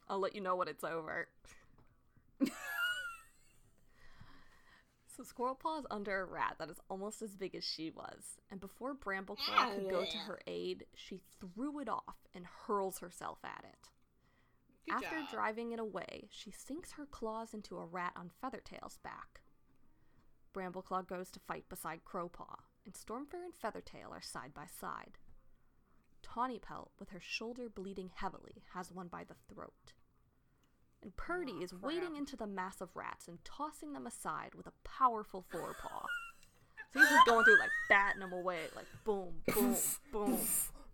A: I'll let you know when it's over. so Squirrelpaw is under a rat that is almost as big as she was, and before Brambleclaw could go to her aid, she threw it off and hurls herself at it.
B: Good
A: After
B: job.
A: driving it away, she sinks her claws into a rat on Feathertail's back. Brambleclaw goes to fight beside Crowpaw, and Stormfur and Feathertail are side by side. Tawny Pelt, with her shoulder bleeding heavily, has one by the throat. And Purdy is wading into the mass of rats and tossing them aside with a powerful forepaw. so he's just going through like batting them away, like boom, boom, boom,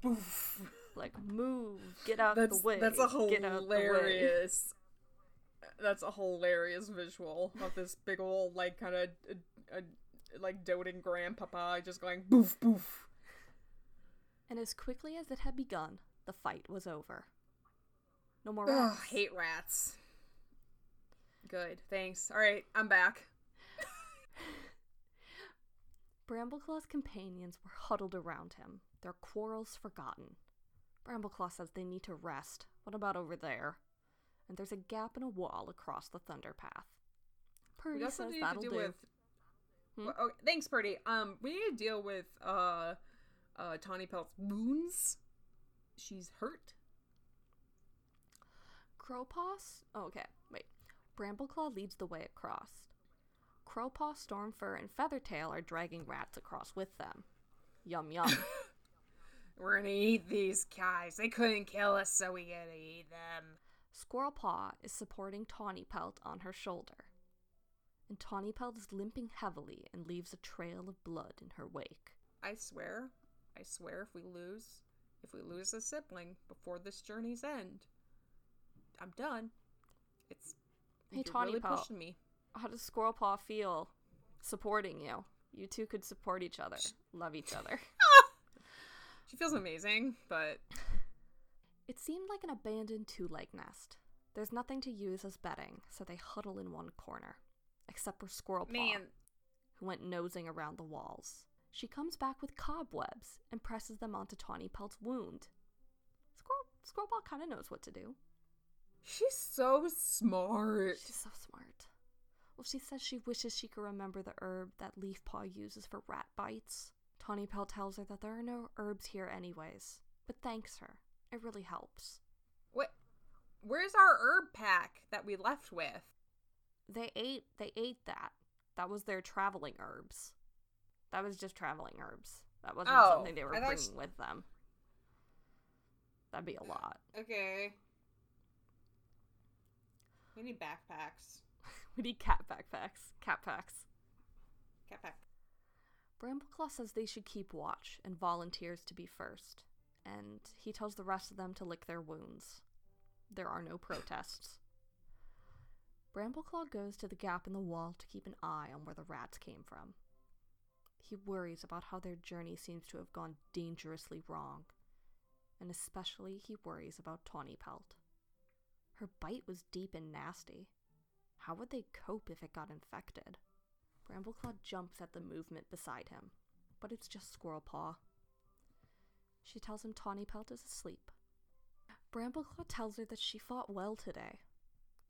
B: Boof.
A: like move, get out
B: That's
A: the way,
B: that's a
A: get out the
B: hilarious. That's a hilarious visual of this big old like kind of uh, uh, like doting grandpapa just going boof boof.
A: And as quickly as it had begun, the fight was over. No more
B: Ugh,
A: rats.
B: hate rats. Good, thanks. All right, I'm back.
A: Brambleclaw's companions were huddled around him, their quarrels forgotten. Brambleclaw says they need to rest. What about over there? And there's a gap in a wall across the Thunder Path. Purdy says that'll
B: to
A: do.
B: do with.
A: Hmm?
B: Well, okay, thanks, Purdy. Um, we need to deal with uh, uh, Tawny Pelt's wounds. She's hurt.
A: Crowpaw? Oh, okay. Brambleclaw leads the way across. Crowpaw, Stormfur, and Feathertail are dragging rats across with them. Yum yum.
B: We're gonna eat these guys. They couldn't kill us, so we gotta eat them.
A: Squirrelpaw is supporting Tawny Pelt on her shoulder. And Tawny Pelt is limping heavily and leaves a trail of blood in her wake.
B: I swear, I swear, if we lose, if we lose a sibling before this journey's end, I'm done. It's
A: Hey,
B: you're
A: Tawny
B: really
A: Pelt.
B: pushing me.
A: How does Squirrelpaw feel supporting you? You two could support each other, love each other.
B: She feels amazing, but
A: It seemed like an abandoned two leg nest. There's nothing to use as bedding, so they huddle in one corner. Except for Squirrel Squirrelpaw,
B: man,
A: who went nosing around the walls. She comes back with cobwebs and presses them onto Tawny Pelt's wound. Squirrel Squirrelpaw kind of knows what to do.
B: She's so smart.
A: She's so smart. Well, she says she wishes she could remember the herb that Leafpaw uses for rat bites. Tawny Pelt tells her that there are no herbs here anyways, but thanks her. It really helps.
B: What? Where's our herb pack that we left with?
A: They ate they ate that. That was their traveling herbs. That was just traveling herbs. That wasn't
B: Oh,
A: something they were bringing
B: s-
A: with them. That'd be a lot.
B: Okay. We need backpacks.
A: We need cat backpacks. Cat packs.
B: Cat pack.
A: Brambleclaw says they should keep watch and volunteers to be first, and he tells the rest of them to lick their wounds. There are no protests. Brambleclaw goes to the gap in the wall to keep an eye on where the rats came from. He worries about how their journey seems to have gone dangerously wrong, and especially he worries about Tawny Pelt. Her bite was deep and nasty. How would they cope if it got infected? Brambleclaw jumps at the movement beside him, but it's just Squirrelpaw. She tells him Tawny Pelt is asleep. Brambleclaw tells her that she fought well today.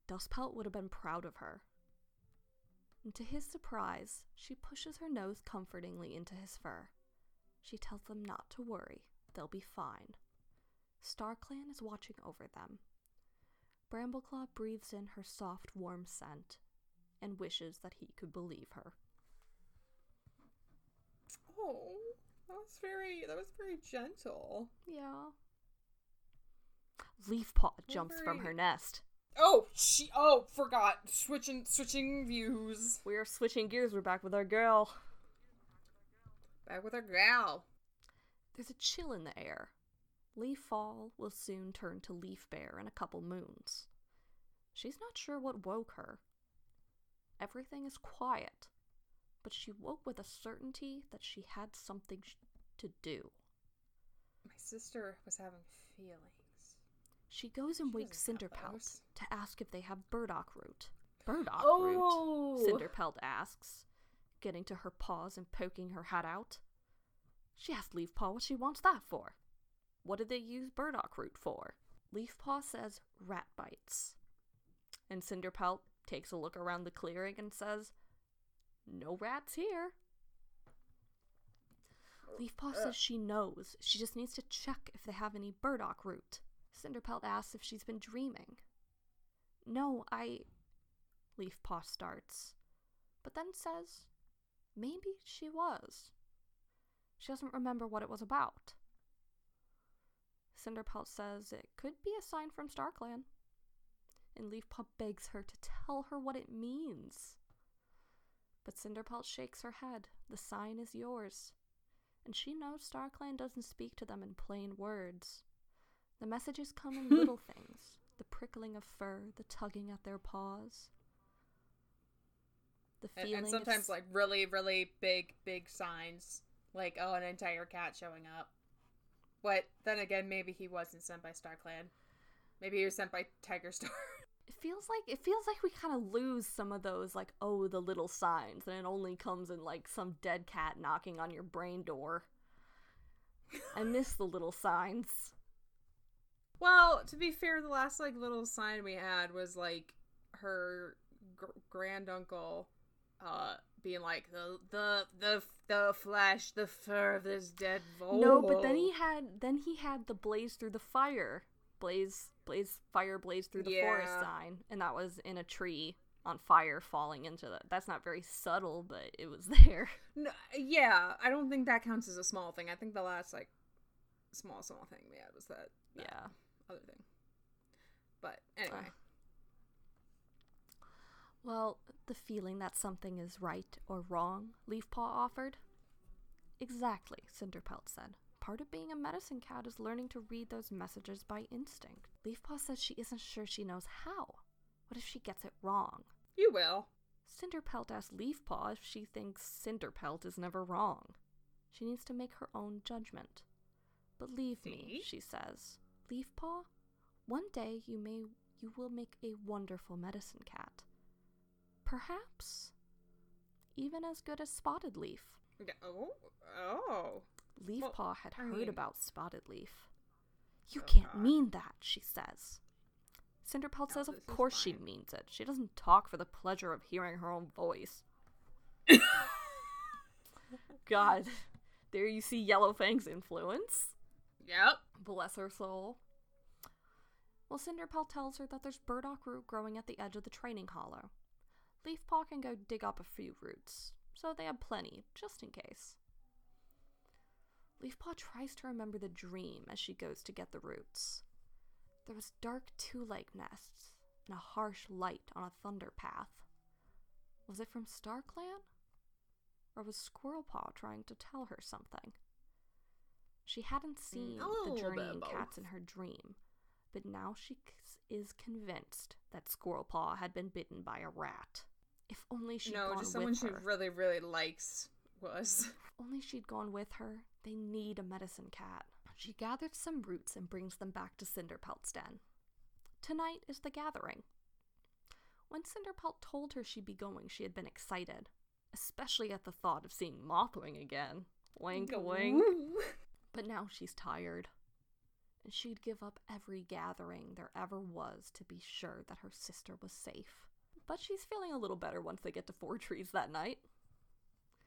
A: Dustpelt would have been proud of her. And to his surprise, she pushes her nose comfortingly into his fur. She tells them not to worry, they'll be fine. StarClan is watching over them. Brambleclaw breathes in her soft, warm scent and wishes that he could believe her.
B: Oh, that was very that was very gentle.
A: Yeah. Leafpaw jumps from her nest.
B: Oh, she oh, forgot. Switching switching views.
A: We are switching gears. We're back with our girl.
B: Back with our gal.
A: There's a chill in the air. Leaffall will soon turn to Leafbare in a couple moons. She's not sure what woke her. Everything is quiet, but she woke with a certainty that she had something sh- to do.
B: My sister was having feelings.
A: She goes and
B: She
A: wakes Cinderpelt to ask if they have burdock root. Burdock
B: Oh.
A: root? Cinderpelt asks, getting to her paws and poking her hat out. She asked Leafpaw what she wants that for. What did they use burdock root for? Leafpaw says rat bites. And Cinderpelt takes a look around the clearing and says, No rats here. Leafpaw says she knows. She just needs to check if they have any burdock root. Cinderpelt asks if she's been dreaming. No, I. Leafpaw starts, but then says, maybe she was. She doesn't remember what it was about. Cinderpelt says it could be a sign from StarClan. And Leafpaw begs her to tell her what it means. But Cinderpelt shakes her head. The sign is yours. And she knows StarClan doesn't speak to them in plain words. The messages come in little things the prickling of fur, the tugging at their paws. The
B: And,
A: feeling
B: and sometimes
A: of,
B: like really, really big, big signs. Like, oh, an entire cat showing up. But then again, maybe he wasn't sent by StarClan. Maybe he was sent by Tiger Star.
A: it feels like it feels like we kind of lose some of those like oh the little signs and it only comes in like some dead cat knocking on your brain door. I miss the little signs.
B: well, to be fair, the last like little sign we had was like her gr- granduncle uh being like the the the the flesh, the fur of this dead vole.
A: No, but then he had then he had the blaze through the fire. Blaze blaze fire blaze through the forest sign and that was in a tree on fire falling into the That's not very subtle, but it was there.
B: No, yeah, I don't think that counts as a small thing. I think the last like small small thing we had was that, that
A: Yeah.
B: other thing. But anyway,
A: Ugh. Well, the feeling that something is right or wrong, Leafpaw offered. Exactly, Cinderpelt said. Part of being a medicine cat is learning to read those messages by instinct. Leafpaw says she isn't sure she knows how. What if she gets it wrong?
B: you will.
A: Cinderpelt asks Leafpaw if she thinks Cinderpelt is never wrong. She needs to make her own judgment. Believe me, she says. Leafpaw, one day you may you will make a wonderful medicine cat. Perhaps even as good as Spotted Leaf.
B: Oh, oh.
A: Leafpaw
B: Well,
A: had
B: I
A: heard
B: mean-
A: about Spotted Leaf. You
B: Oh,
A: can't
B: God.
A: mean that, she says. Cinderpelt
B: No,
A: oh,
B: says
A: of course she means it. She doesn't talk for the pleasure of hearing her own voice. God, there you see Yellowfang's influence.
B: Yep.
A: Bless her soul. Well, Cinderpelt tells her that there's burdock root growing at the edge of the training hollow. Leafpaw can go dig up a few roots, so they have plenty, just in case. Leafpaw tries to remember the dream as she goes to get the roots. There was dark two-leg nests and a harsh light on a thunder path. Was it from StarClan? Or was Squirrelpaw trying to tell her something? She hadn't seen
B: a
A: the journeying cats in her dream, but now she is convinced that Squirrelpaw had been bitten by a rat. If only she'd
B: no, just someone she really, really likes was.
A: If only she'd gone with her. They need a medicine cat. She gathers some roots and brings them back to Cinderpelt's den. Tonight is the gathering. When Cinderpelt told her she'd be going, she had been excited, especially at the thought of seeing Mothwing again. Wink, wink. But now she's tired. And she'd give up every gathering there ever was to be sure that her sister was safe. But she's feeling a little better once they get to Four Trees that night.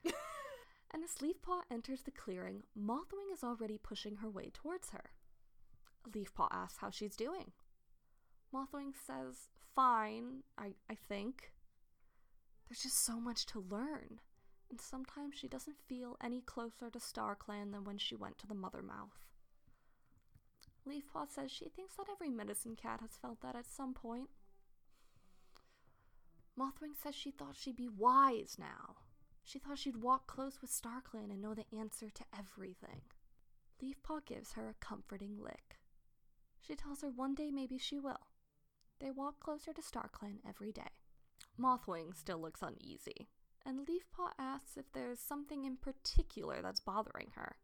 A: and as Leafpaw enters the clearing, Mothwing is already pushing her way towards her. Leafpaw asks how she's doing. Mothwing says, fine, I, I think. There's just so much to learn and sometimes she doesn't feel any closer to StarClan than when she went to the Mother Mouth. Leafpaw says she thinks that every medicine cat has felt that at some point. Mothwing says she thought she'd be wise now. She thought she'd walk close with StarClan and know the answer to everything. Leafpaw gives her a comforting lick. She tells her one day maybe she will. They walk closer to StarClan every day. Mothwing still looks uneasy, and Leafpaw asks if there's something in particular that's bothering her.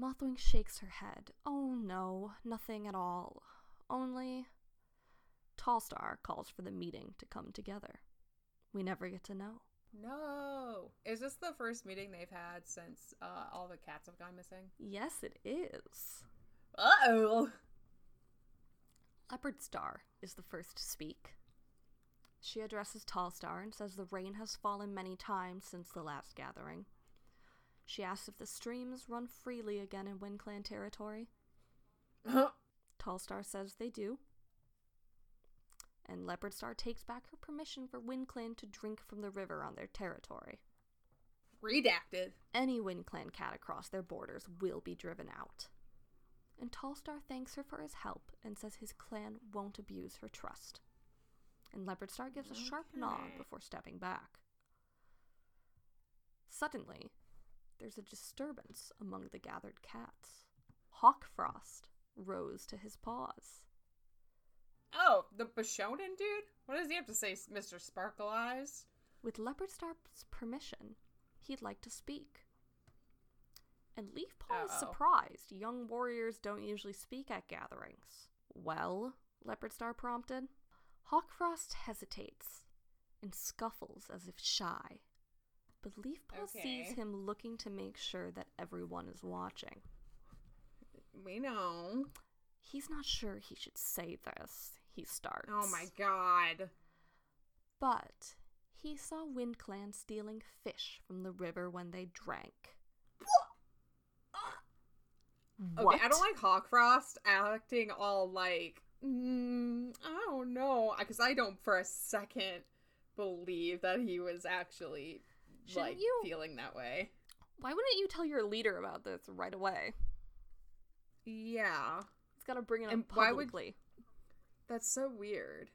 A: Mothwing shakes her head. Oh no, nothing at all. Only. Tallstar calls for the meeting to come together. We never get to know.
B: No. Is this the first meeting they've had since uh, all the cats have gone missing?
A: Yes, it is.
B: Uh oh.
A: Leopard Star is the first to speak. She addresses Tallstar and says the rain has fallen many times since the last gathering. She asks if the streams run freely again in WindClan territory. Tallstar says they do. And Leopard Star takes back her permission for WindClan to drink from the river on their territory.
B: Redacted.
A: Any WindClan cat across their borders will be driven out. And Tallstar thanks her for his help and says his clan won't abuse her trust. And Leopard Star gives a sharp nod before stepping back. Suddenly, there's a disturbance among the gathered cats. Hawkfrost rose to his paws.
B: Oh, the Bishonen dude? What does he have to say, Mr. Sparkle Eyes?
A: With Leopard Star's permission, he'd like to speak. And Leafpaw is surprised. Young warriors don't usually speak at gatherings. Well, Leopard Star prompted. Hawkfrost hesitates and scuffles as if shy. But Leafpaw sees him looking to make sure that everyone is watching.
B: We know.
A: He's not sure he should say this. He starts.
B: Oh my god.
A: But he saw Wind Clan stealing fish from the river when they drank. What?
B: Okay, I don't like Hawkfrost acting all like, mm, I don't know, because I don't for a second believe that he was actually
A: Shouldn't
B: like
A: you-
B: feeling that way.
A: Why wouldn't you tell your leader about this right away?
B: Yeah,
A: He's got to bring it up
B: And why would-
A: publicly.
B: That's so weird.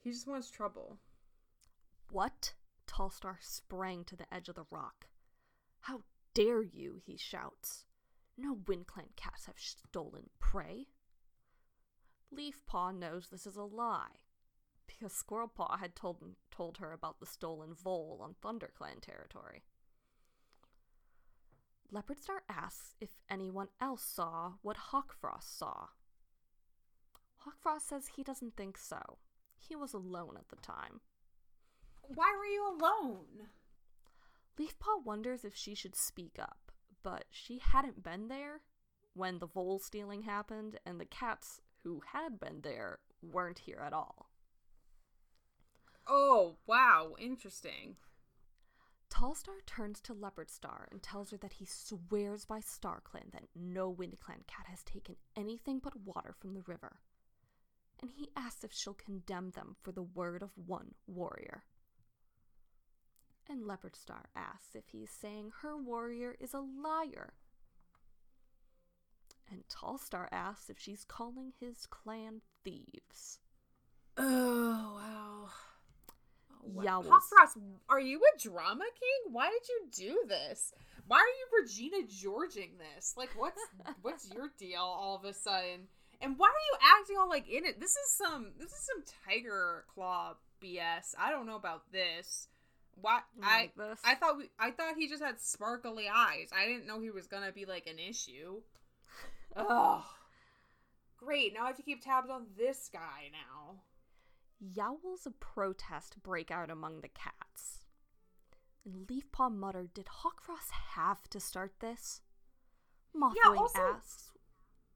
B: He just wants trouble.
A: What? Tallstar sprang to the edge of the rock. How dare you, he shouts. No WindClan cats have stolen prey. Leafpaw knows this is a lie, because Squirrelpaw had told, told her about the stolen vole on ThunderClan territory. Leopardstar asks if anyone else saw what Hawkfrost saw. Hawkfrost says he doesn't think so. He was alone at the time.
B: Why were you alone?
A: Leafpaw wonders if she should speak up, but she hadn't been there when the vole stealing happened, and the cats who had been there weren't here at all.
B: Oh, wow, interesting.
A: Tallstar turns to Leopardstar and tells her that he swears by StarClan that no WindClan cat has taken anything but water from the river. And he asks if she'll condemn them for the word of one warrior. And Leopard Star asks if he's saying her warrior is a liar. And Tallstar asks if she's calling his clan thieves.
B: Oh, wow. What-
A: Yowls.
B: Hot Frost, are you a drama king? Why did you do this? Why are you Regina Georging this? Like, what's what's your deal all of a sudden? And why are you acting all like in it? This is some this is some Tiger Claw BS. I don't know about this. Why I
A: Like this.
B: I thought we I thought he just had sparkly eyes. I didn't know he was gonna be like an issue. Ugh. Great. Now I have to keep tabs on this guy now.
A: Yowls of protest break out among the cats. And Leafpaw muttered, Did Hawkfrost have to start this? Mothwing
B: also-
A: asks,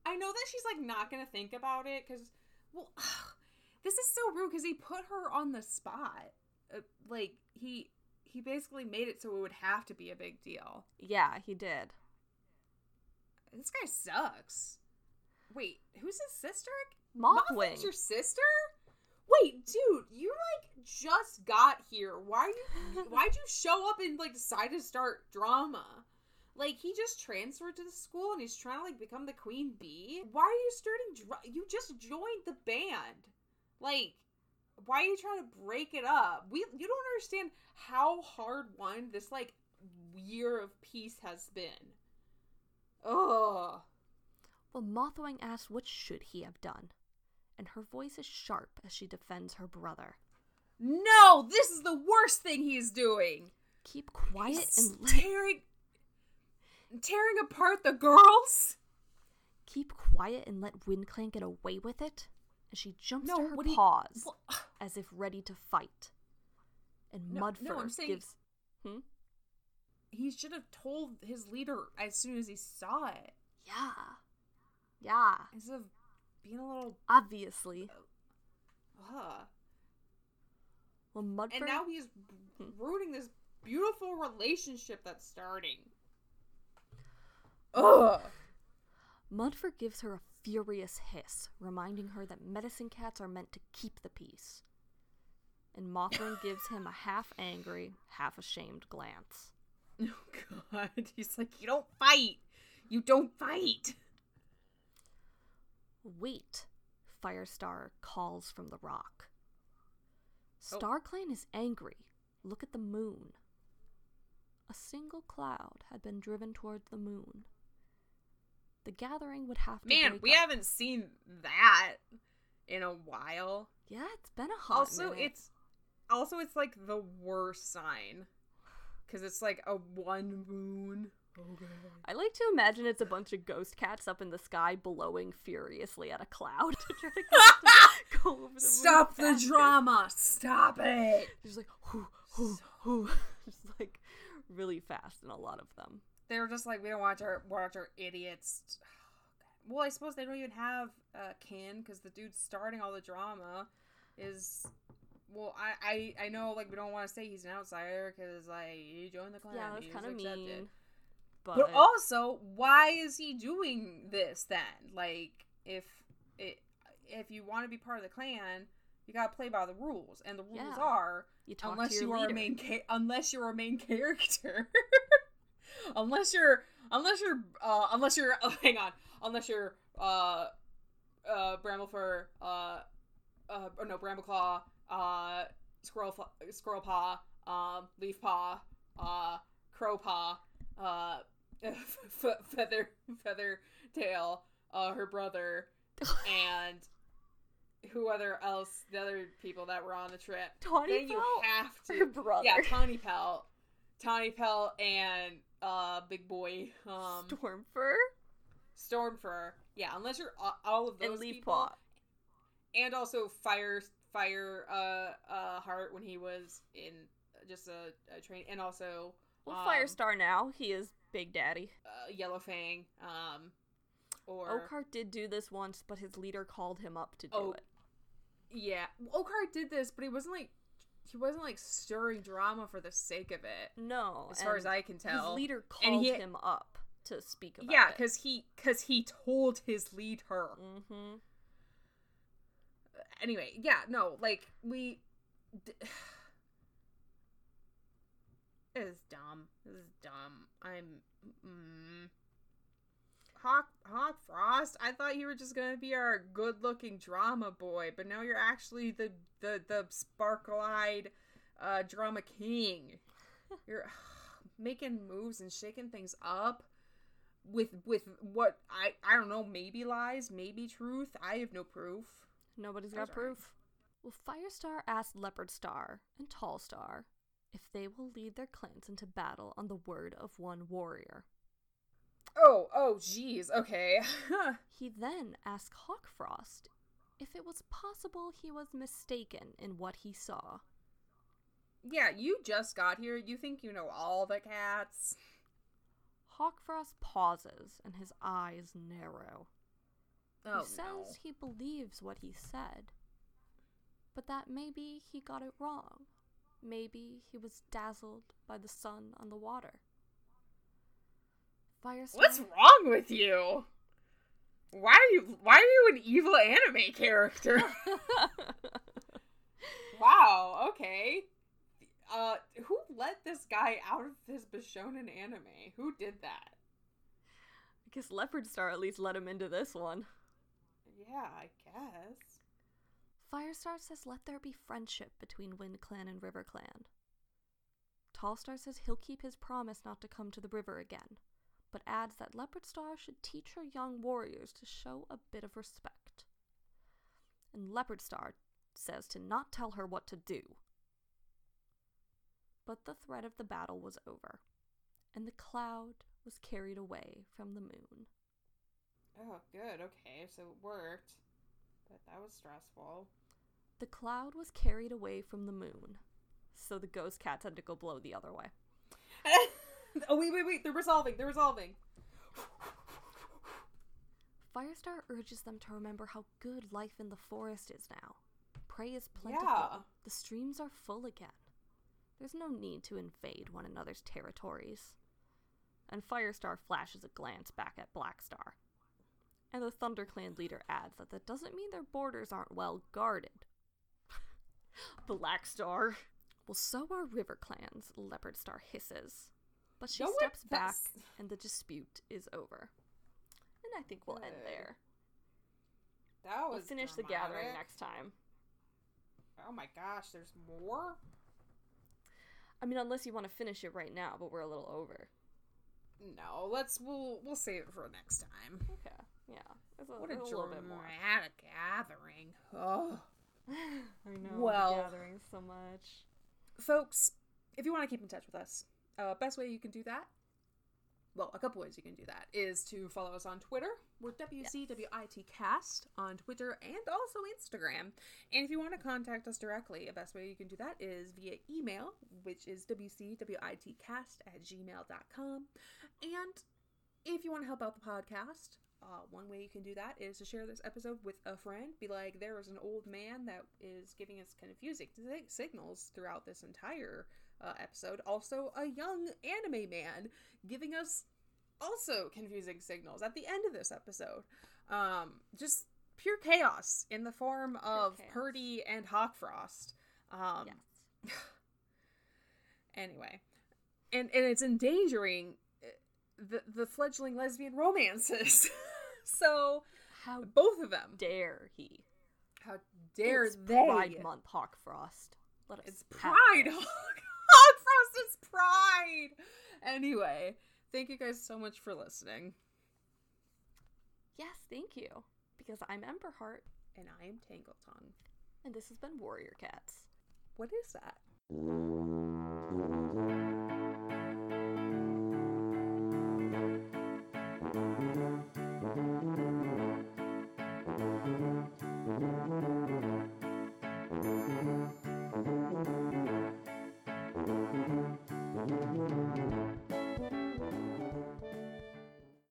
B: I know that she's like not gonna think about it because, well, this is so rude because he put her on the spot. Uh, like he he basically made it so it would have to be a big deal.
A: Yeah, he did.
B: This guy sucks. Wait, who's his sister?
A: Mothwing.
B: Mothwing's your sister? Wait, dude, you like just got here. Why you? Why'd you show up and like decide to start drama? Like he just transferred to the school and he's trying to like become the queen bee. Why are you starting? Dra- you just joined the band. Like, why are you trying to break it up? We you don't understand how hard won this like year of peace has been. Ugh.
A: Well, Mothwing asks what should he have done, and her voice is sharp as she defends her brother.
B: No, this is the worst thing he's doing.
A: Keep quiet
B: He's
A: and let,
B: tearing apart the girls.
A: keep quiet and let WindClan get away with it. And she jumps
B: No,
A: to her
B: what do you-
A: paws
B: Well,
A: as if ready to fight. And
B: No,
A: Mudfur
B: no, I'm saying-
A: gives Hmm?
B: He should have told his leader as soon as he saw it,
A: Yeah. Yeah.
B: instead of being a little.
A: Obviously.
B: Uh.
A: Well, Mudfur
B: And now he's
A: Hmm.
B: ruining this beautiful relationship that's starting. Ugh.
A: Mudfur gives her a furious hiss, reminding her that medicine cats are meant to keep the peace. And Mothwing gives him a half angry, half ashamed glance.
B: Oh God, he's like, you don't fight. You don't fight.
A: Wait, Firestar calls from the rock.
B: Oh.
A: StarClan is angry. Look at the moon. A single cloud had been driven toward the moon. The gathering would have to
B: Man,
A: break
B: we
A: up.
B: haven't seen that in a while.
A: Yeah, it's been a hot
B: also
A: minute.
B: it's also it's like the worst sign because it's like a one moon oh,
A: I like to imagine it's a bunch of ghost cats up in the sky blowing furiously at a cloud to try to go, go over the moon
B: stop the drama stop it
A: Just like whoo, whoo, whoo. just like really fast in a lot of them.
B: They were just like we don't watch our watch our idiots well i suppose they don't even have uh kin because the dude starting all the drama is well I, I i know like we don't want to say he's an outsider because like he joined the clan
A: yeah, that's kind of mean. But,
B: But also, why is he doing this then? Like, if it, if you want to be part of the clan, you gotta play by the rules, and the rules
A: Yeah.
B: are
A: you
B: unless you are
A: leader.
B: a main ca- unless you're a main character, unless you're unless you're uh, unless you're oh, hang on unless you're uh uh Bramblefur uh uh or no Brambleclaw uh Squirrel Squirrel Paw um Leaf Paw uh Crow Paw uh f- feather feather tail uh her brother and who other else the other people that were on the trip
A: Tawny
B: then you
A: Pelt?
B: have
A: Her
B: to
A: brother.
B: yeah tawny pelt tawny pelt and uh big boy um
A: Stormfur
B: stormfur yeah unless you're all of those
A: and Leaf
B: people
A: Paw.
B: and also fire fire uh uh heart when he was in just a, a train and also
A: Well,
B: Um,
A: Firestar now. He is Big Daddy.
B: uh, Yellowfang, um, or
A: Oakheart did do this once, but his leader called him up to do
B: Oh,
A: it.
B: yeah, Oakheart did this, but he wasn't like he wasn't like stirring drama for the sake of it,
A: No,
B: as far as I can tell.
A: his leader
B: And
A: called
B: he-
A: him up to speak about it.
B: yeah, because he because he told his leader.
A: Mm-hmm.
B: Anyway, yeah, no, like we. D- this is dumb. This is dumb. I'm. Mm, Hawk Hawk Frost. I thought you were just gonna be our good-looking drama boy, but now you're actually the the the sparkle-eyed uh, drama king. You're making moves and shaking things up with with what I I don't know. Maybe lies, maybe truth. I have no proof.
A: Nobody's got proof. Well, Firestar asked Leopardstar and Tallstar if they will lead their clans into battle on the word of one warrior.
B: Oh, oh, jeez. Okay.
A: He then asked Hawkfrost if it was possible he was mistaken in what he saw.
B: yeah, you just got here. You think you know all the cats?
A: Hawkfrost pauses and his eyes narrow.
B: Oh
A: he says
B: no.
A: he believes what he said, but that maybe he got it wrong. Maybe he was dazzled by the sun on the water. Firestar.
B: What's wrong with you? Why are you? Why are you an evil anime character? wow. Okay. Uh, who let this guy out of this Bishonen anime? Who did that?
A: I guess Leopardstar at least let him into this one.
B: Yeah, I guess.
A: Firestar says let there be friendship between WindClan and RiverClan. Tallstar says he'll keep his promise not to come to the river again, but adds that Leopardstar should teach her young warriors to show a bit of respect. And Leopardstar says to not tell her what to do. But the threat of the battle was over, and the cloud was carried away from the moon.
B: Oh, good. Okay, so it worked. But that was stressful.
A: The cloud was carried away from the moon, so the ghost cats had to go blow the other way.
B: oh, wait, wait, wait. They're resolving. They're resolving.
A: Firestar urges them to remember how good life in the forest is now. Prey is plentiful.
B: Yeah.
A: The streams are full again. There's no need to invade one another's territories. And Firestar flashes a glance back at Blackstar. And the ThunderClan leader adds that that doesn't mean their borders aren't well guarded. Blackstar. Well, so are RiverClan's, Leopardstar hisses. But she
B: No
A: steps back, and the dispute is over. And I think we'll end there.
B: That was
A: We'll finish the gathering next time.
B: Oh my gosh, there's more?
A: I mean, unless you want to finish it right now, but we're a little over.
B: No, let's we'll we'll save it for next time.
A: Okay, yeah. It's a,
B: What a
A: a little bit more.
B: dramatic gathering. Oh.
A: I know.
B: Well-
A: gathering so much.
B: Folks, if you want to keep in touch with us, uh, best way you can do that, well, a couple ways you can do that, is to follow us on Twitter. We're WCWITcast on Twitter and also Instagram. And if you want to contact us directly, a best way you can do that is via email, which is WCWITcast at gmail.com. And if you want to help out the podcast, uh, one way you can do that is to share this episode with a friend. Be like, there is an old man that is giving us confusing sig- signals throughout this entire uh, episode. Also, a young anime man giving us also confusing signals at the end of this episode. Um, just pure chaos in the form of
A: chaos.
B: Purdy and Hawkfrost. Um,
A: yes.
B: anyway and and it's endangering uh, the the fledgling lesbian romances so
A: How
B: both of them
A: dare he?
B: how dare
A: it's
B: they
A: Pride Month, Hawkfrost. Let us
B: it's pride
A: this.
B: Pride. Anyway thank you guys so much for listening.
A: Yes, thank you. Because I'm Ember Heart,
B: and i am tangle tongue.
A: And this has been Warrior Cats.
B: what is that